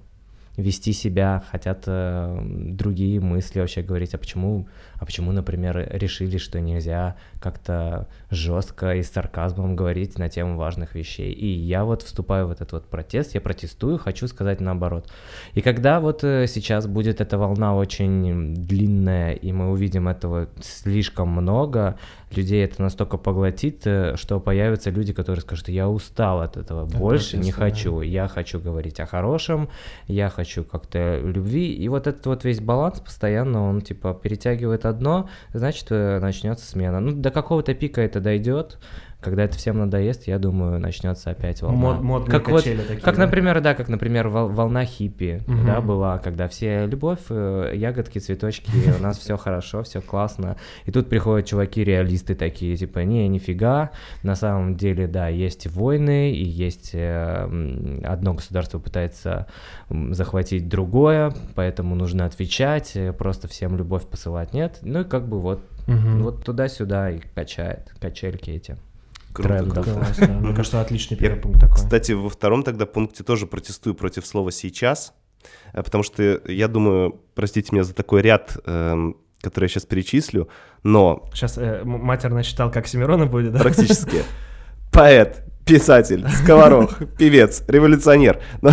вести себя, хотят э, другие мысли вообще говорить, а почему, а почему, например, решили, что нельзя как-то жестко и с сарказмом говорить на тему важных вещей. И я вот вступаю в этот вот протест, я протестую, хочу сказать наоборот. И когда вот э, сейчас будет эта волна очень длинная, и мы увидим этого слишком много, людей это настолько поглотит, э, что появятся люди, которые скажут, я устал от этого, больше не протеста, да. хочу, я хочу говорить о хорошем, я хочу как-то любви, и вот этот вот весь баланс постоянно, он типа перетягивает одно, значит э, начнется смена. Ну до какого-то пика это дойдет, когда это всем надоест, я думаю, начнется опять волна. Мод- модные как вот, такие, как, да? например, да, как, например, вол- волна хиппи, Мгм. да, была, когда все любовь, э, ягодки, цветочки, у нас все хорошо, все классно. И тут приходят чуваки-реалисты такие, типа, не, нифига, на самом деле, да, есть войны, и есть э, одно государство пытается захватить другое, поэтому нужно отвечать, э, просто всем любовь посылать нет. Ну и как бы вот, Мгм. вот туда-сюда и качает, качельки эти. Круто, трендов. Классно. Мне кажется, отличный Я, первый пункт такой. Кстати, во втором тогда пункте тоже протестую против слова «сейчас», э, потому что я думаю, простите меня за такой ряд, эм, который я сейчас перечислю, но Сейчас э, м- матерно читал, как Семирона будет, да? практически [laughs] поэт, писатель, сковорох, [laughs] певец, революционер. Ну,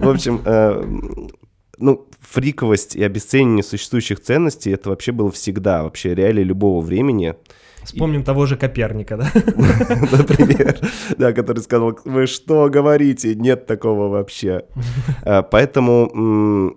В общем, э, ну, фриковость и обесценивание существующих ценностей, это вообще было всегда, вообще реалии любого времени. Вспомним и... того же Коперника, да? [laughs] Например, да, который сказал, вы что говорите, нет такого вообще. А, [laughs] поэтому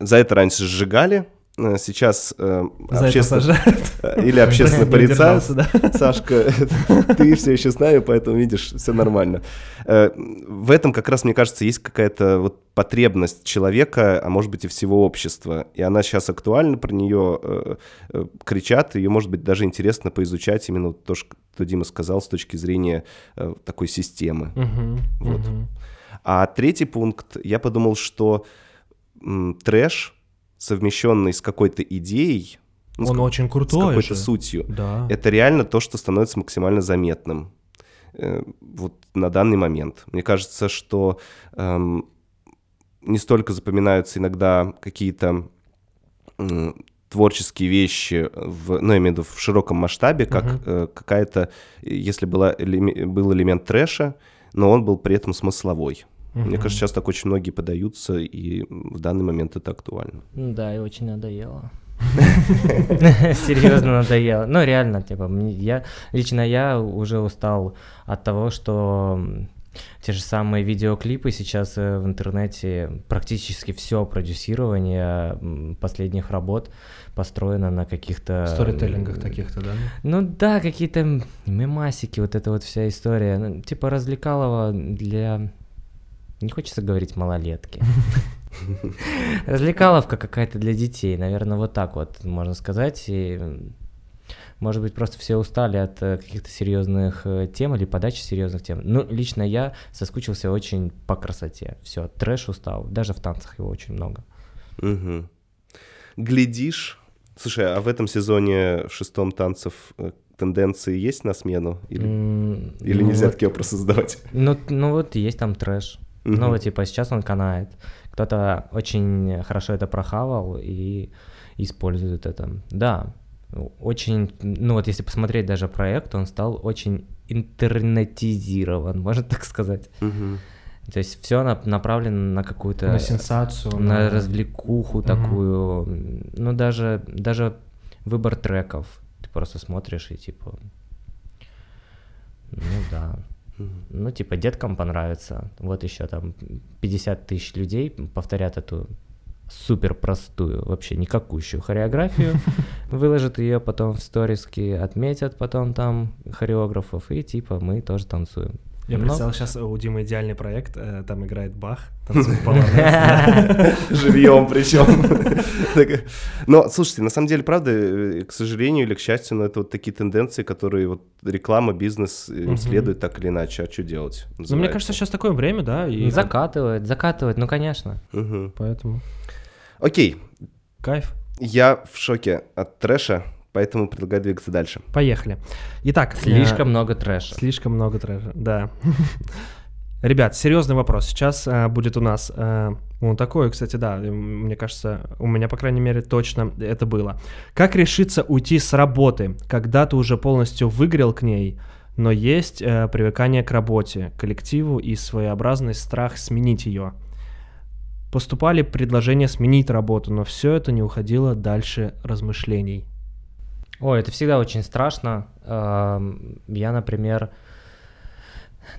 за это раньше сжигали, Э, сейчас э, общественно... Э, [laughs] или общественно порицают. Да? [laughs] Сашка, [laughs] ты все еще с нами, поэтому видишь, все нормально. Э, в этом как раз, мне кажется, есть какая-то вот потребность человека, а может быть и всего общества. И она сейчас актуальна, про нее э, э, кричат, ее, может быть, даже интересно поизучать именно то, что Дима сказал с точки зрения э, такой системы. Угу, вот. угу. А третий пункт, я подумал, что м, трэш совмещенный с какой-то идеей, ну, Он с, очень крутой. С какой-то же. сутью. Да. Это реально то, что становится максимально заметным. Э, вот на данный момент. Мне кажется, что эм, не столько запоминаются иногда какие-то э, творческие вещи, в, ну, я имею в виду в широком масштабе, как uh-huh. э, какая-то, если была, был элемент трэша, но он был при этом смысловой. Угу. Мне кажется, сейчас так очень многие подаются, и в данный момент это актуально. Да, и очень надоело. [laughs] Серьезно надоело. Ну, реально, типа, я лично я уже устал от того, что те же самые видеоклипы сейчас э, в интернете, практически все продюсирование последних работ построено на каких-то... Сторителлингах таких-то, да? Ну да, какие-то мемасики, вот эта вот вся история. Ну, типа развлекалово для не хочется говорить малолетки. [laughs] Развлекаловка какая-то для детей, наверное, вот так вот можно сказать. И, может быть, просто все устали от э, каких-то серьезных э, тем или подачи серьезных тем. Ну, лично я соскучился очень по красоте. Все, трэш устал. Даже в танцах его очень много. Угу. Глядишь. Слушай, а в этом сезоне шестом танцев э, тенденции есть на смену? Или, mm, или ну нельзя вот, такие вопросы задавать? Ну, ну вот есть там трэш. Mm-hmm. Ну, вот, типа, сейчас он канает. Кто-то очень хорошо это прохавал и использует это. Да, очень, ну вот если посмотреть даже проект, он стал очень интернетизирован, [laughs] можно так сказать. Mm-hmm. То есть все на, направлено на какую-то... На сенсацию. На, на... развлекуху угу. такую. Ну, даже, даже выбор треков. Ты просто смотришь и типа... Ну да. Ну, типа, деткам понравится. Вот еще там 50 тысяч людей повторят эту супер простую, вообще никакущую хореографию, [laughs] выложат ее потом в сториски, отметят потом там хореографов, и типа мы тоже танцуем. Я Но... представил, сейчас у Димы идеальный проект, э, там играет Бах, [laughs] Живьем причем. [laughs] Но, слушайте, на самом деле, правда, э, к сожалению или к счастью, но это вот такие тенденции, которые вот реклама, бизнес им следует так или иначе, а что делать? Ну, мне кажется, сейчас такое время, да? И закатывает, закатывает, ну, конечно. Поэтому... Окей. Кайф. Я в шоке от трэша. Поэтому предлагаю двигаться дальше. Поехали. Итак. Слишком э, много трэша. Слишком много трэша, да. Ребят, серьезный вопрос. Сейчас э, будет у нас, э, ну такой, кстати, да, мне кажется, у меня, по крайней мере, точно это было. Как решиться уйти с работы, когда ты уже полностью выгорел к ней, но есть э, привыкание к работе, коллективу и своеобразный страх сменить ее? Поступали предложения сменить работу, но все это не уходило дальше размышлений. Ой, это всегда очень страшно. Я, например,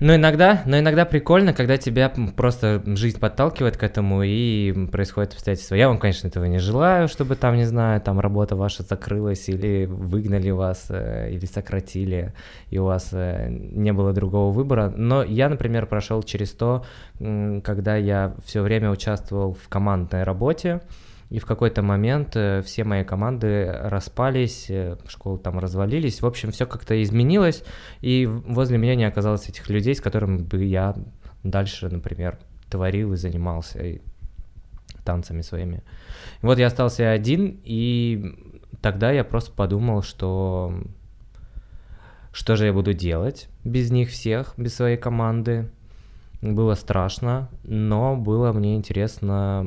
ну, иногда, но иногда прикольно, когда тебя просто жизнь подталкивает к этому и происходит обстоятельства. Я вам, конечно, этого не желаю, чтобы там, не знаю, там работа ваша закрылась или выгнали вас, э, или сократили, и у вас э, не было другого выбора. Но я, например, прошел через то, когда я все время участвовал в командной работе, и в какой-то момент э, все мои команды распались, э, школы там развалились. В общем, все как-то изменилось, и возле меня не оказалось этих людей, с которыми бы я дальше, например, творил и занимался и танцами своими. И вот я остался один, и тогда я просто подумал, что что же я буду делать без них всех, без своей команды. Было страшно, но было мне интересно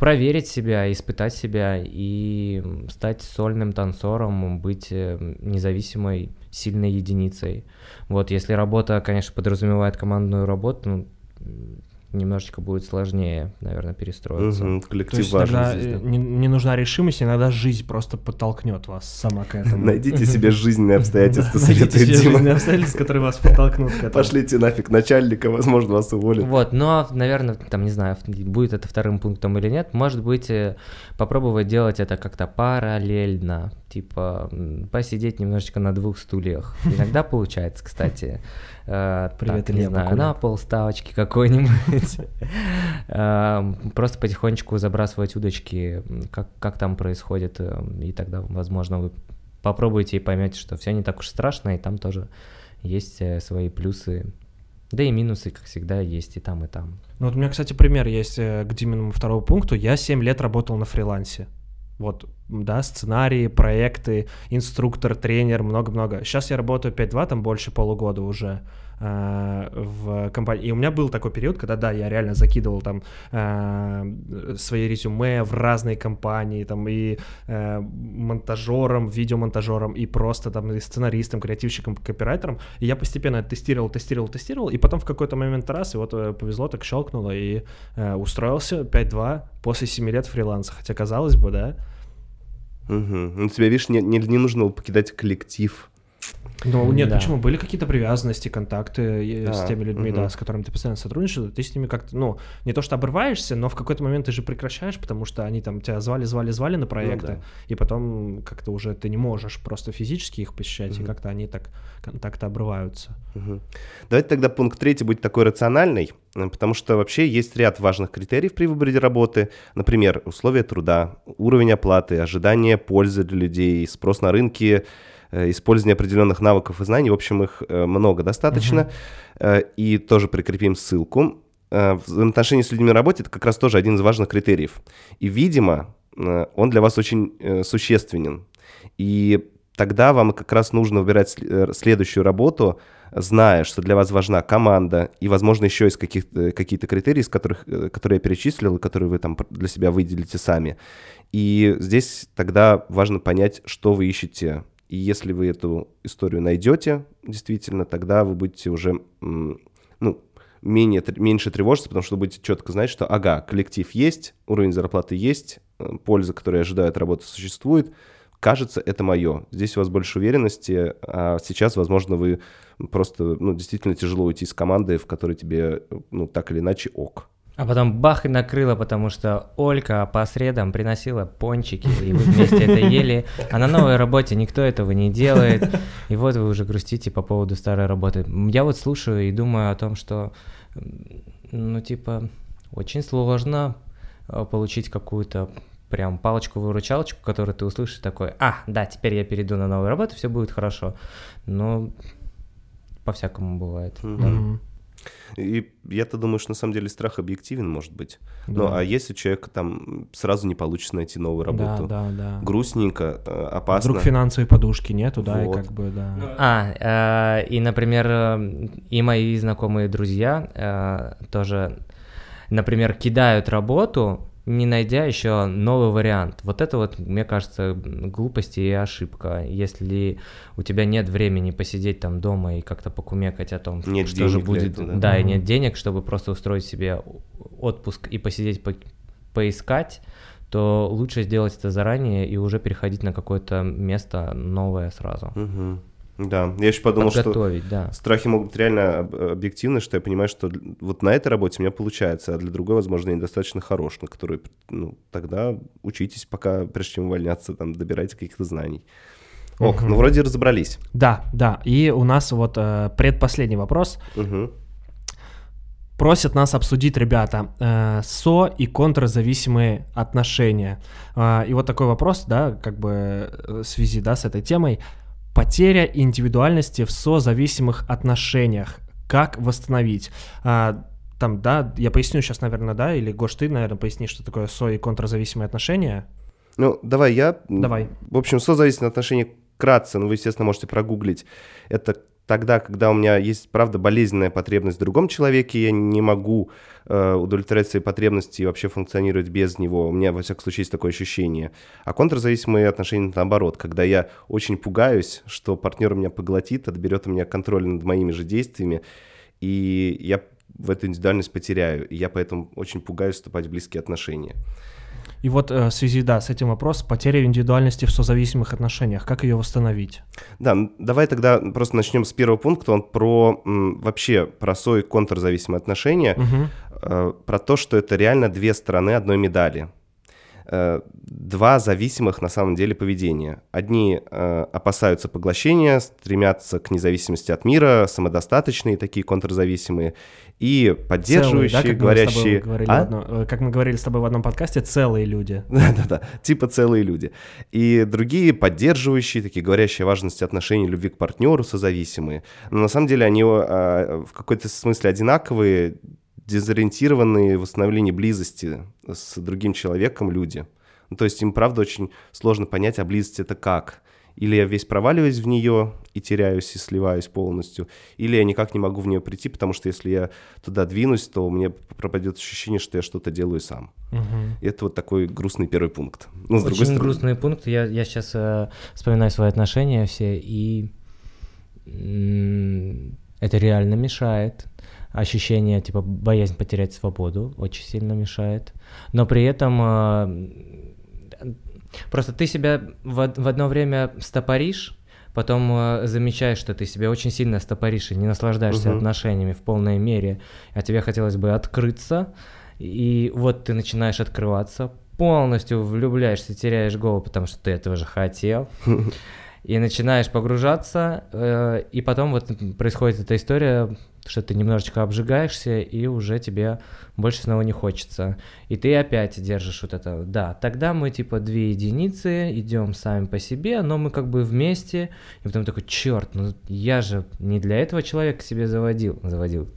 проверить себя, испытать себя и стать сольным танцором, быть э, независимой, сильной единицей. Вот, если работа, конечно, подразумевает командную работу, ну, немножечко будет сложнее, наверное, перестроиться. То коллектив есть важен иногда здесь, э, да. не, не нужна решимость, иногда жизнь просто подтолкнет вас сама к этому. Найдите себе жизненные [laughs] обстоятельства, советует Дима. жизненные обстоятельства, которые вас подтолкнут к этому. Пошлите нафиг начальника, возможно, вас уволят. Вот, но, наверное, там, не знаю, будет это вторым пунктом или нет, может быть, э, попробовать делать это как-то параллельно, типа посидеть немножечко на двух стульях. Иногда получается, кстати. Э, Привет, так, не Илья знаю, Бакулин. на полставочки какой-нибудь. Э, Просто потихонечку забрасывать удочки, как, как там происходит, э, и тогда, возможно, вы попробуете и поймете, что все не так уж страшно, и там тоже есть э, свои плюсы, да и минусы, как всегда, есть и там, и там. Ну вот у меня, кстати, пример есть э, к Диминому второму пункту. Я 7 лет работал на фрилансе. Вот, да, сценарии, проекты, инструктор, тренер, много-много. Сейчас я работаю 5-2, там больше полугода уже э, в компании. И у меня был такой период, когда, да, я реально закидывал там э, свои резюме в разные компании, там и э, монтажером, видеомонтажером, и просто там и сценаристом, креативщиком, копирайтером. И я постепенно тестировал, тестировал, тестировал, и потом в какой-то момент раз, и вот э, повезло, так щелкнуло, и э, устроился 5-2 после 7 лет фриланса. Хотя, казалось бы, да, Мгм. Ну, тебе, видишь, не, не, не нужно было покидать коллектив. Ну, нет, Да. почему? Были какие-то привязанности, контакты э, с А, теми людьми, мгм. да, с которыми ты постоянно сотрудничал, ты с ними как-то, ну, не то что обрываешься, но в какой-то момент ты же прекращаешь, потому что они там тебя звали, звали, звали на проекты, да. и потом как-то уже ты не можешь просто физически их посещать, и Мгм. как-то они так, контакты обрываются. Мгм. Давайте тогда пункт третий будет такой рациональный, э, потому что вообще есть ряд важных критериев при выборе работы. Например, условия труда, уровень оплаты, ожидание пользы для людей, спрос на рынке, использование определенных навыков и знаний. В общем, их э, много достаточно. Э, И тоже прикрепим ссылку. Э, Взаимоотношения с людьми на работе – это как раз тоже один из важных критериев. И, видимо, э, он для вас очень э, существенен. И тогда вам как раз нужно выбирать сл- э, следующую работу, зная, что для вас важна команда и, возможно, еще есть каких-то, какие-то критерии, из которых, э, которые я перечислил, и которые вы там для себя выделите сами. И здесь тогда важно понять, что вы ищете. И если вы эту историю найдете, действительно, тогда вы будете уже, ну, менее, меньше тревожиться, потому что будете четко знать, что, ага, коллектив есть, уровень зарплаты есть, э, польза, которую я ожидаю от работы, существует, кажется, это мое. Здесь у вас больше уверенности, а сейчас, возможно, вы просто, ну, действительно тяжело уйти из команды, в которой тебе, ну, так или иначе ок. А потом бах и накрыло, потому что Олька по средам приносила пончики, и вы вместе это ели, а на новой работе никто этого не делает, и вот вы уже грустите по поводу старой работы. Я вот слушаю и думаю о том, что, ну, типа, очень сложно э, получить какую-то прям палочку-выручалочку, которую ты услышишь такой, а, да, теперь я перейду на новую работу, все будет хорошо. Но по-всякому бывает. да. И я-то думаю, что на самом деле страх объективен, может быть. Ну, Да. а если человек там сразу не получится найти новую работу? Да, да, да. Грустненько, э, опасно. Вдруг финансовой подушки нету, да, Вот. и как бы, да. А, э, и, например, э, и мои знакомые друзья э, тоже, например, кидают работу, не найдя еще новый вариант. Вот это вот, мне кажется, глупость и ошибка. Если у тебя нет времени посидеть там дома и как-то покумекать о том, Нет что же будет, этого, да, да. и нет денег, чтобы просто устроить себе отпуск и посидеть, по- поискать, то лучше сделать это заранее и уже переходить на какое-то место новое сразу. Мгм. Да, я еще подумал, что да. страхи могут быть реально об- объективны, что я понимаю, что вот на этой работе у меня получается, а для другой, возможно, я недостаточно хорош, на которой, ну, тогда учитесь пока, прежде чем увольняться, там, добирайте каких-то знаний. Ок, Мгм. ну вроде разобрались. Да, да. И у нас вот э, предпоследний вопрос. Мгм. Просят нас обсудить, ребята, э, со и контрзависимые отношения. А, и вот такой вопрос, да, как бы э, в связи, да, с этой темой. Потеря индивидуальности в созависимых отношениях. Как восстановить? А, там, да, я поясню сейчас, наверное, да, или Гош, ты, наверное, поясни, что такое со и контрзависимые отношения. Ну, давай я. Давай. В общем, созависимые отношения кратко, но вы, естественно, можете прогуглить. Это тогда, когда у меня есть, правда, болезненная потребность в другом человеке, я не могу э, удовлетворять свои потребности и вообще функционировать без него. У меня, во всяком случае, есть такое ощущение. А контрзависимые отношения наоборот, когда я очень пугаюсь, что партнер меня поглотит, отберет у меня контроль над моими же действиями, и я в эту индивидуальность потеряю. И я поэтому очень пугаюсь вступать в близкие отношения. И вот э, в связи, да, с этим вопрос, потеря индивидуальности в созависимых отношениях, как ее восстановить? Да, давай тогда просто начнем с первого пункта, он про вообще про со- и контрзависимые отношения, угу. про то, что это реально две стороны одной медали. Э, два зависимых на самом деле поведения. Одни э, опасаются поглощения, стремятся к независимости от мира, самодостаточные такие контрзависимые, и поддерживающие, целые, да, говорящие... Мы а? одно, э, как мы говорили с тобой в одном подкасте, целые люди. [laughs] Да-да-да, типа целые люди. И другие поддерживающие, такие говорящие о важности отношений, любви к партнеру, созависимые. Но на самом деле они э, в какой-то смысле одинаковые, дезориентированные в восстановлении близости с другим человеком люди. Ну, то есть им, правда, очень сложно понять, а близость это как. Или я весь проваливаюсь в нее и теряюсь, и сливаюсь полностью, или я никак не могу в нее прийти, потому что если я туда двинусь, то мне пропадет ощущение, что я что-то делаю сам. Угу. Это вот такой грустный первый пункт. Ну, с Очень другой стороны... грустный пункт. Я, я сейчас э, вспоминаю свои отношения все, и это реально мешает ощущение, типа, боязнь потерять свободу очень сильно мешает. Но при этом э, просто ты себя в, в одно время стопоришь, потом э, замечаешь, что ты себя очень сильно стопоришь и не наслаждаешься угу. отношениями в полной мере, а тебе хотелось бы открыться, и вот ты начинаешь открываться, полностью влюбляешься, теряешь голову, потому что ты этого же хотел. [laughs] и начинаешь погружаться, э, и потом вот происходит эта история, что ты немножечко обжигаешься, и уже тебе больше снова не хочется. И ты опять держишь вот это, да, тогда мы типа две единицы, идем сами по себе, но мы как бы вместе, и потом такой, черт, ну я же не для этого человека себе заводил, заводил.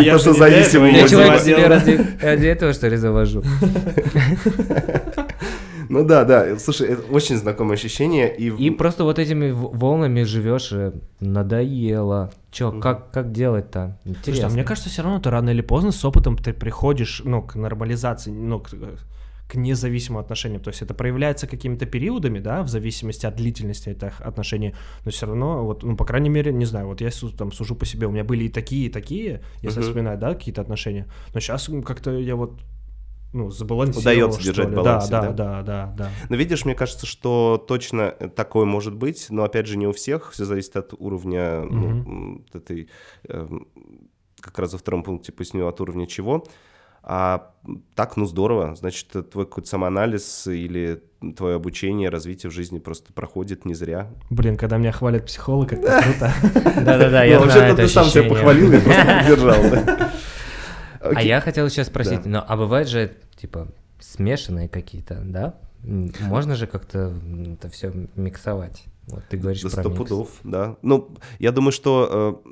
Я же зависимый. Я человек себе ради этого, что ли, завожу. [laughs] Ну да, да. Слушай, это очень знакомое ощущение. И, и просто вот этими волнами живешь, надоело. Че, как, как делать-то? Интересно. Слушай, а мне кажется, все равно ты рано или поздно с опытом ты приходишь, ну, к нормализации, ну, к, к независимым отношениям. То есть это проявляется какими-то периодами, да, в зависимости от длительности этих отношений, но все равно, вот, ну, по крайней мере, не знаю, вот я там сужу по себе, у меня были и такие, и такие, если uh-huh. вспоминать, да, какие-то отношения, но сейчас как-то я вот ну, забалансировал, Удается держать баланс. Да, да, да, да, да. Но видишь, мне кажется, что точно такое может быть, но опять же не у всех, все зависит от уровня угу. ну, этой, э, как раз во втором пункте поясню, от уровня чего. А так, ну здорово, значит, твой какой-то самоанализ или твое обучение, развитие в жизни просто проходит не зря. Блин, когда меня хвалят психолог, это [laughs] круто. Да-да-да, я ну, знаю это ты сам себя похвалил, я просто [laughs] поддержал. А я хотел сейчас спросить, да. ну а бывает же, типа, смешанные какие-то, да? Можно же как-то это все миксовать? Вот ты говоришь да про сто пудов, да. Ну, я думаю, что э,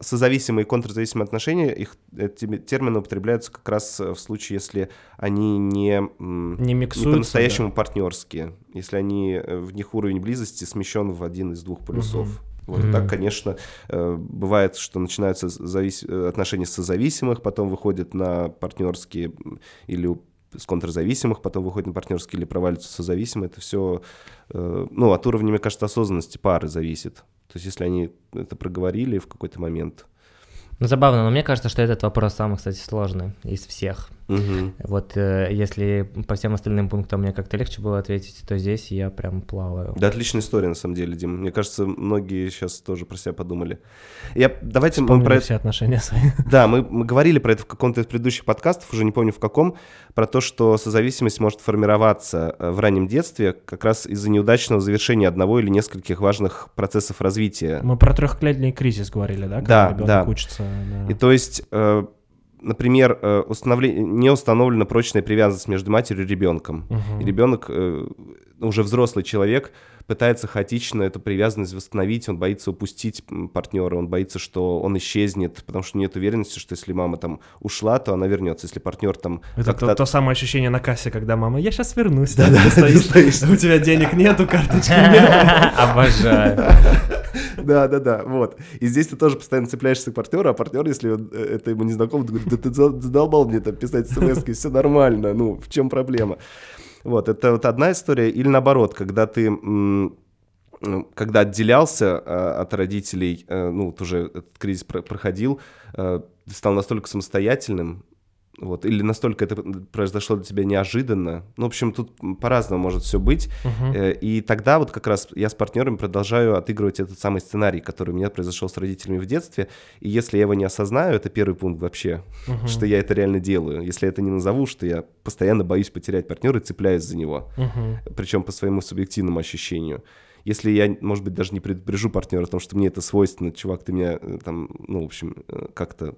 созависимые и контрзависимые отношения, их эти термины употребляются как раз в случае, если они не, не, миксуются, не по-настоящему да. партнерские, если они э, в них уровень близости смещен в один из двух полюсов. Угу. Вот mm-hmm. так, конечно, э, бывает, что начинаются завис... отношения созависимых, потом выходят на партнерские или с контрзависимых, потом выходят на партнерские или проваливаются созависимые. Это все, э, ну, от уровня, мне кажется, осознанности пары зависит. То есть, если они это проговорили в какой-то момент, ну, забавно, но мне кажется, что этот вопрос самый, кстати, сложный из всех. Угу. Вот э, если по всем остальным пунктам мне как-то легче было ответить, то здесь я прям плаваю. Да, отличная история, на самом деле, Дим. Мне кажется, многие сейчас тоже про себя подумали. Я, давайте мы про все отношения свои. [laughs] Да, мы, мы говорили про это в каком-то из предыдущих подкастов, уже не помню в каком, про то, что созависимость может формироваться э, в раннем детстве как раз из-за неудачного завершения одного или нескольких важных процессов развития. Мы про трехлетний кризис говорили, да? Когда да, да. учится. Да. И то есть... Например, э, установле... не установлена прочная привязанность между матерью и ребенком. Угу. И ребенок, э, уже взрослый человек, пытается хаотично эту привязанность восстановить, он боится упустить партнера, он боится, что он исчезнет, потому что нет уверенности, что если мама там ушла, то она вернется, если партнер там... Это то, то самое ощущение на кассе, когда мама, я сейчас вернусь, да, да, ты стоишь, у тебя денег нету, карточки [laughs] нет. Обожаю. [laughs] Да, да, да, вот. И здесь ты тоже постоянно цепляешься к партнеру, а партнер, если он, э, это ему не знаком, говорит, да ты задолбал мне там писать смс все нормально, ну, в чем проблема? Вот, это вот одна история. Или наоборот, когда ты когда отделялся э, от родителей, э, ну, вот уже этот кризис про- проходил, э, стал настолько самостоятельным, вот, или настолько это произошло для тебя неожиданно. Ну, в общем, тут по-разному может все быть. Э, И тогда вот как раз я с партнерами продолжаю отыгрывать этот самый сценарий, который у меня произошел с родителями в детстве. И если я его не осознаю, это первый пункт вообще, Мгм. что я это реально делаю. Если я это не назову, что я постоянно боюсь потерять партнера и цепляюсь за него. Мгм. Причем по своему субъективному ощущению. Если я, может быть, даже не предупрежу партнера о том, что мне это свойственно, чувак, ты меня э, там, ну, в общем, э, как-то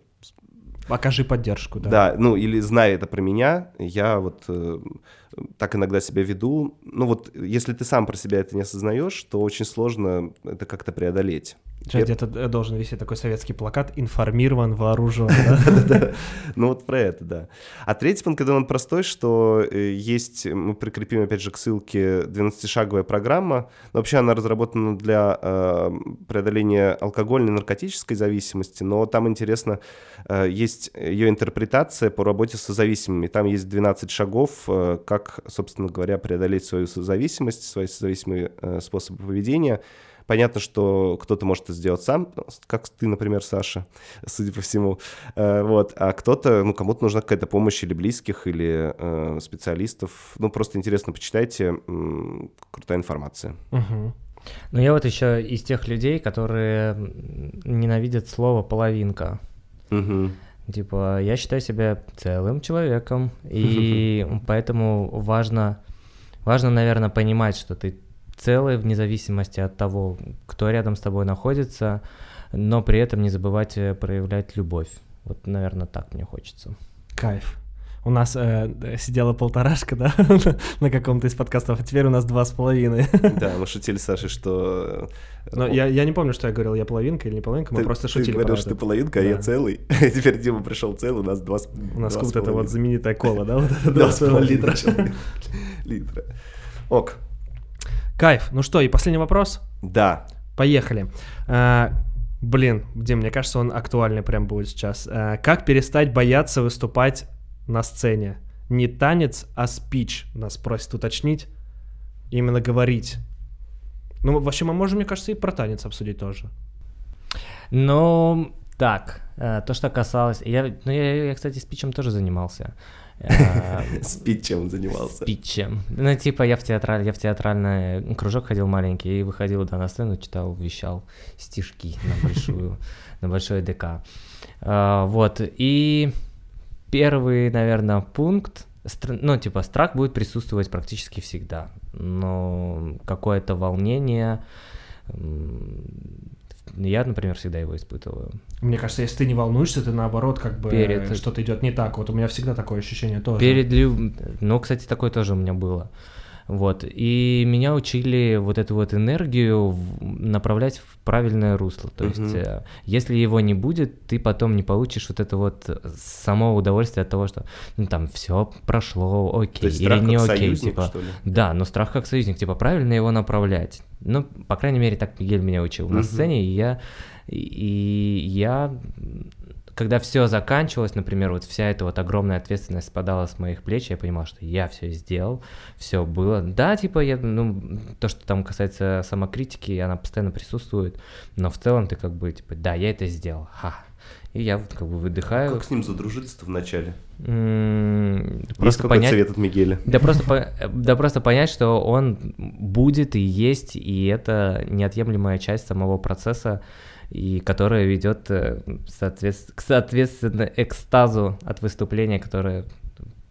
Окажи поддержку, да. да. ну или зная это про меня, я вот э, так иногда себя веду. Ну вот, если ты сам про себя это не осознаешь, то очень сложно это как-то преодолеть. Сейчас где-то э, должен висеть такой советский плакат «Информирован, вооружен», [laughs] Ну вот про это, да. А третий пункт, когда он простой, что э, есть, мы прикрепим опять же к ссылке 12-шаговая программа. Вообще она разработана для э, преодоления алкогольной и наркотической зависимости, но там интересно, есть ее интерпретация по работе с созависимыми. Там есть 12 шагов, э, как, собственно говоря, преодолеть свою созависимость, свои созависимые э, способы поведения. Понятно, что кто-то может это сделать сам, как ты, например, Саша, [laughs] судя по всему. Э, Вот. А кто-то, ну, кому-то нужна какая-то помощь или близких, или э, специалистов. Ну, просто интересно, почитайте. Крутая информация. Мгм. Ну, я вот еще из тех людей, которые ненавидят слово половинка. Мгм. Типа, я считаю себя целым человеком, и [laughs] поэтому важно, важно, наверное, понимать, что ты целый вне зависимости от того, кто рядом с тобой находится, но при этом не забывать э, проявлять любовь. Вот, наверное, так мне хочется. Кайф. У нас э, сидела полторашка, да, [laughs] на каком-то из подкастов, а теперь у нас два с половиной. [laughs] Да, мы шутили с Сашей, что... э, Но я, я не помню, что я говорил, я половинка или не половинка, мы ты- просто ты шутили говорил, про что ты половинка, а я целый. [laughs] Теперь Дима пришел целый, у нас два с У нас вот это вот знаменитая кола, да, вот это Два с половиной литра. литра. Ок, Кайф. Ну что, и последний вопрос? да. Поехали. А, блин, Дим, мне кажется, он актуальный прям будет сейчас. А, как перестать бояться выступать на сцене? Не танец, а спич, нас просят уточнить. Именно говорить. Ну, вообще, мы можем, мне кажется, и про танец обсудить тоже. Ну, так, э, то, что касалось... Я, ну, я, я, кстати, спичем тоже занимался. Э, [laughs] Спит, чем он занимался. Спичем. Ну, типа, я в, театраль, я в театральный кружок ходил маленький и выходил да, на сцену, читал, вещал стишки на большую, [laughs] на большой ДК. А, Вот, и первый, наверное, пункт, ну, типа, страх будет присутствовать практически всегда, но какое-то волнение, я, например, всегда его испытываю. Мне кажется, если ты не волнуешься, ты наоборот, как бы Перед- что-то идет не так. Вот у меня всегда такое ощущение тоже. Перед лю- Ну, кстати, такое тоже у меня было. Вот. И меня учили вот эту вот энергию направлять в правильное русло. То есть, э, если его не будет, ты потом не получишь вот это вот само удовольствие от того, что ну там все прошло, окей, То есть или страх не как окей, союзник, типа. что ли? Да, но страх как союзник, типа правильно его направлять. Ну, по крайней мере, так Мигель меня учил на Мгм. сцене, и я, и, я, когда все заканчивалось, например, вот вся эта вот огромная ответственность спадала с моих плеч, я понимал, что я все сделал, все было. Да, типа, я, ну, то, что там касается самокритики, она постоянно присутствует, но в целом ты как бы, типа, да, я это сделал, ха. И я вот как бы выдыхаю. Как с ним задружиться-то вначале? м, Есть Просто какой-то понять, совет от Мигеля? да просто, да просто понять, что он будет и есть, и это неотъемлемая часть самого процесса, и которая ведет э, соответс- к, соответственно, экстазу от выступления, которое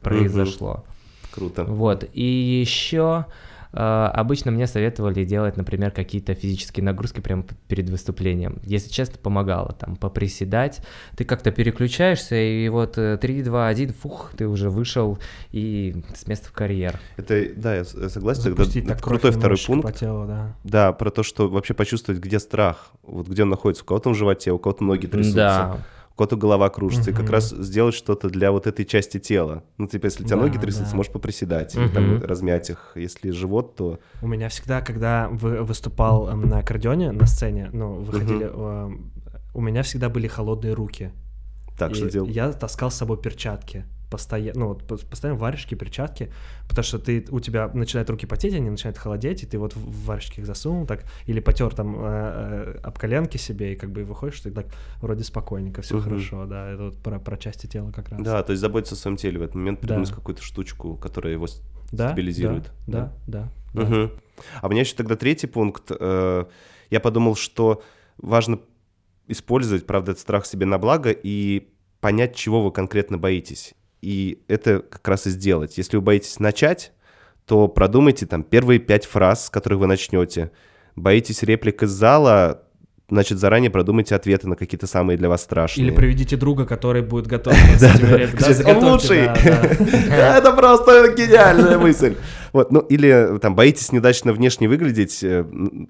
произошло. Круто. Вот. И еще обычно мне советовали делать, например, какие-то физические нагрузки прямо перед выступлением. Если честно, помогало там поприседать. Ты как-то переключаешься, и вот э, 3, 2, 1, фух, ты уже вышел и с места в карьер. Это, да, я согласен. Запустить это крутой второй пункт. по телу, да. Да, про то, что вообще почувствовать, где страх, вот где он находится. У кого-то в животе, у кого-то ноги трясутся, Да. У кого-то голова кружится. И как раз сделать что-то для вот этой части тела. Ну, типа, если у тебя Да, ноги трясутся, да. можешь поприседать или там размять их. Если живот, то... У меня всегда, когда вы, выступал эм, на аккордеоне на сцене, ну, выходили, эм, у меня всегда были холодные руки. Так, И что делать? Я таскал с собой перчатки. Постоянно, ну, вот постоянно варежки, перчатки, потому что ты, у тебя начинают руки потеть, они начинают холодеть, и ты вот в варежки их засунул так, или потер там э, э, об коленки себе, и как бы выходишь, ты так вроде спокойненько, все угу. хорошо, да, это вот про, про части тела как раз. Да, то есть заботиться о своем теле в этот момент, придумать да. какую-то штучку, которая его да, стабилизирует. Да, да, да. да, угу. А у меня еще тогда третий пункт. Э, я подумал, что важно использовать, правда, этот страх себе на благо и понять, чего вы конкретно боитесь. И это как раз и сделать. Если вы боитесь начать, то продумайте там первые пять фраз, с которых вы начнете. Боитесь реплик из зала, значит, заранее продумайте ответы на какие-то самые для вас страшные. Или приведите друга, который будет готов с этими репликами. Он лучший! [laughs] Это просто гениальная мысль. Вот, ну, или там боитесь неудачно внешне выглядеть, э,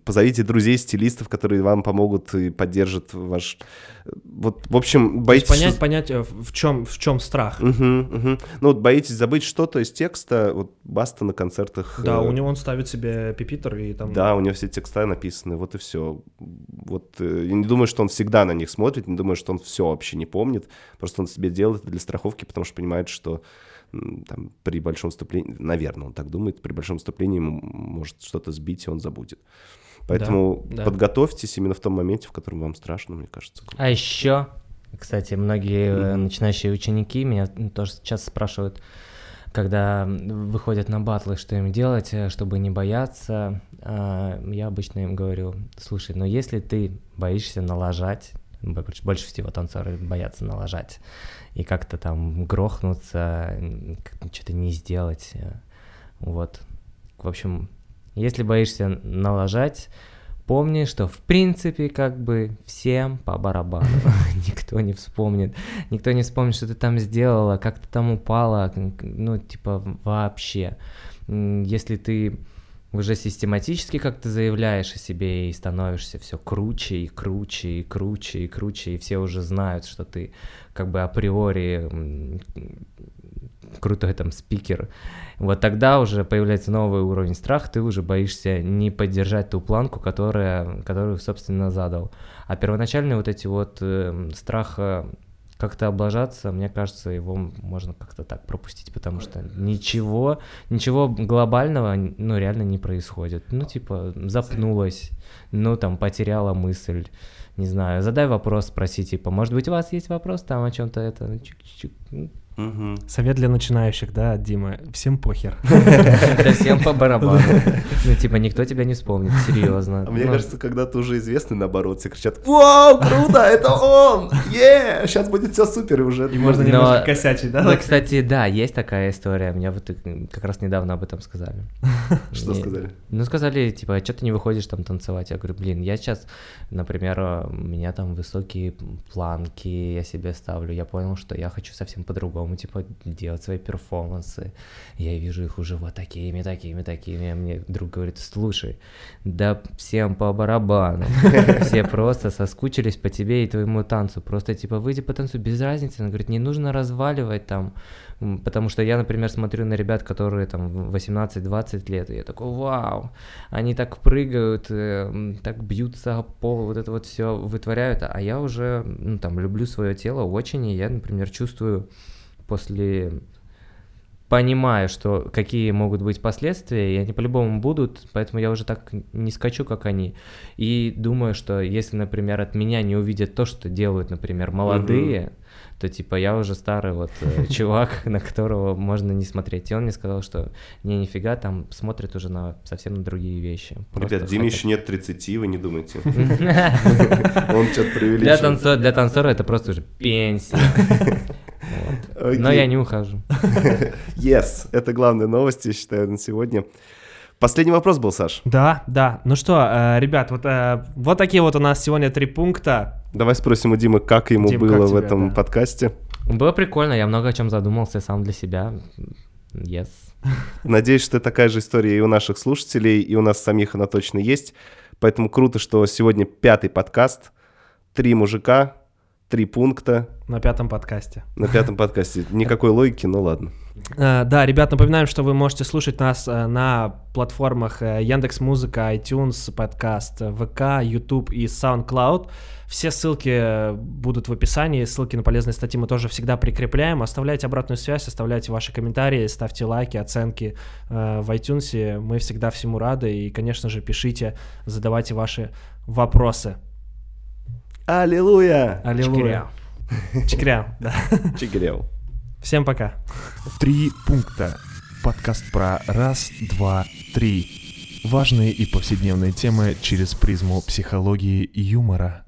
позовите друзей, стилистов, которые вам помогут и поддержат ваш... Э, вот, в общем, боитесь... понять, что... понять, э, в чем, в чем страх. Угу, угу. Ну, вот боитесь забыть что-то из текста, вот Баста на концертах... Да, у него он ставит себе пипитер и там... Да, у него все текста написаны, вот и все. Вот я не думаю, что он всегда на них смотрит, не думаю, что он все вообще не помнит, просто он себе делает это для страховки, потому что понимает, что там, при большом вступлении, наверное, он так думает, при большом вступлении ему может что-то сбить, и он забудет. Поэтому да, да. подготовьтесь именно в том моменте, в котором вам страшно, мне кажется. А еще, кстати, многие mm-hmm. начинающие ученики меня тоже часто спрашивают, когда выходят на батлы, что им делать, э, чтобы не бояться, а, я обычно им говорю, слушай, но если ты боишься налажать, больше всего танцоры боятся налажать, и как-то там грохнуться, что-то не сделать. Вот. В общем, если боишься налажать, помни, что в принципе как бы всем по барабану. [laughs] никто не вспомнит. Никто не вспомнит, что ты там сделала, как ты там упала, ну, типа, вообще. Если ты уже систематически как-то заявляешь о себе и становишься все круче и круче и круче и круче, и все уже знают, что ты как бы априори крутой там спикер, вот тогда уже появляется новый уровень страха, ты уже боишься не поддержать ту планку, которая, которую, собственно, задал. А первоначальные вот эти вот э, страха как-то облажаться, мне кажется, его можно как-то так пропустить, потому что ничего, ничего глобального, ну, реально не происходит. Ну, типа, запнулась, ну, там, потеряла мысль, не знаю, задай вопрос, спроси, типа, может быть, у вас есть вопрос там о чем-то это, ну, чик-чик, Угу. Совет для начинающих, да, Дима? Всем похер. [laughs] Да всем по барабану. [laughs] Ну, типа, никто тебя не вспомнит, серьезно. А мне ну. кажется, когда ты уже известный, наоборот, все кричат, вау, круто, это он, е, сейчас будет все супер, и уже... И можно немножко косячить, да? Ну, кстати, да, есть такая история, мне вот как раз недавно об этом сказали. [laughs] Что сказали? Ну, сказали, типа, а что ты не выходишь там танцевать? Я говорю, блин, я сейчас, например, у меня там высокие планки, я себе ставлю, я понял, что я хочу совсем по-другому по-другому, типа, делать свои перформансы. Я вижу их уже вот такими, такими, такими. А мне друг говорит, слушай, да всем по барабану. [laughs] Все просто соскучились по тебе и твоему танцу. Просто, типа, выйди по танцу, без разницы. Он говорит, не нужно разваливать там, потому что я, например, смотрю на ребят, которые там 18-20 лет, и я такой, вау, они так прыгают, э, так бьются о пол, вот это вот все вытворяют, а я уже, ну, там, люблю свое тело очень, и я, например, чувствую после понимаю, что какие могут быть последствия, и они по-любому будут, поэтому я уже так не скачу, как они. И думаю, что если, например, от меня не увидят то, что делают, например, молодые, mm-hmm. то типа я уже старый вот э, [laughs] чувак, на которого можно не смотреть. И он мне сказал, что не, нифига, там смотрят уже на совсем на другие вещи. Ребят, Диме еще нет 30, вы не думайте. [laughs] Он что-то [laughs] преувеличил. Для танцора это просто уже пенсия. Okay. Но я не ухожу. [laughs] Yes, это главная новость, я считаю, на сегодня. Последний вопрос был, Саш. Да, да. Ну что, э, ребят, вот, э, вот такие вот у нас сегодня три пункта. Давай спросим у Димы, как ему Дим, было как в этом да? подкасте. Было прикольно, я много о чем задумался сам для себя. Yes. [laughs] Надеюсь, что такая же история и у наших слушателей, и у нас самих она точно есть. Поэтому круто, что сегодня пятый подкаст. Три мужика, три пункта. На пятом подкасте. На пятом подкасте. Никакой логики, ну ладно. Э, да, ребят, напоминаем, что вы можете слушать нас э, на платформах э, Яндекс Музыка, iTunes, подкаст, ВК, YouTube и SoundCloud. Все ссылки будут в описании, ссылки на полезные статьи мы тоже всегда прикрепляем. Оставляйте обратную связь, оставляйте ваши комментарии, ставьте лайки, оценки в iTunes. Мы всегда всему рады. И, конечно же, пишите, задавайте ваши вопросы. Аллилуйя! Аллилуйя! Чикря, [laughs] да. Чикряу. Всем пока. Три пункта. Подкаст про раз, два, три. Важные и повседневные темы через призму психологии и юмора.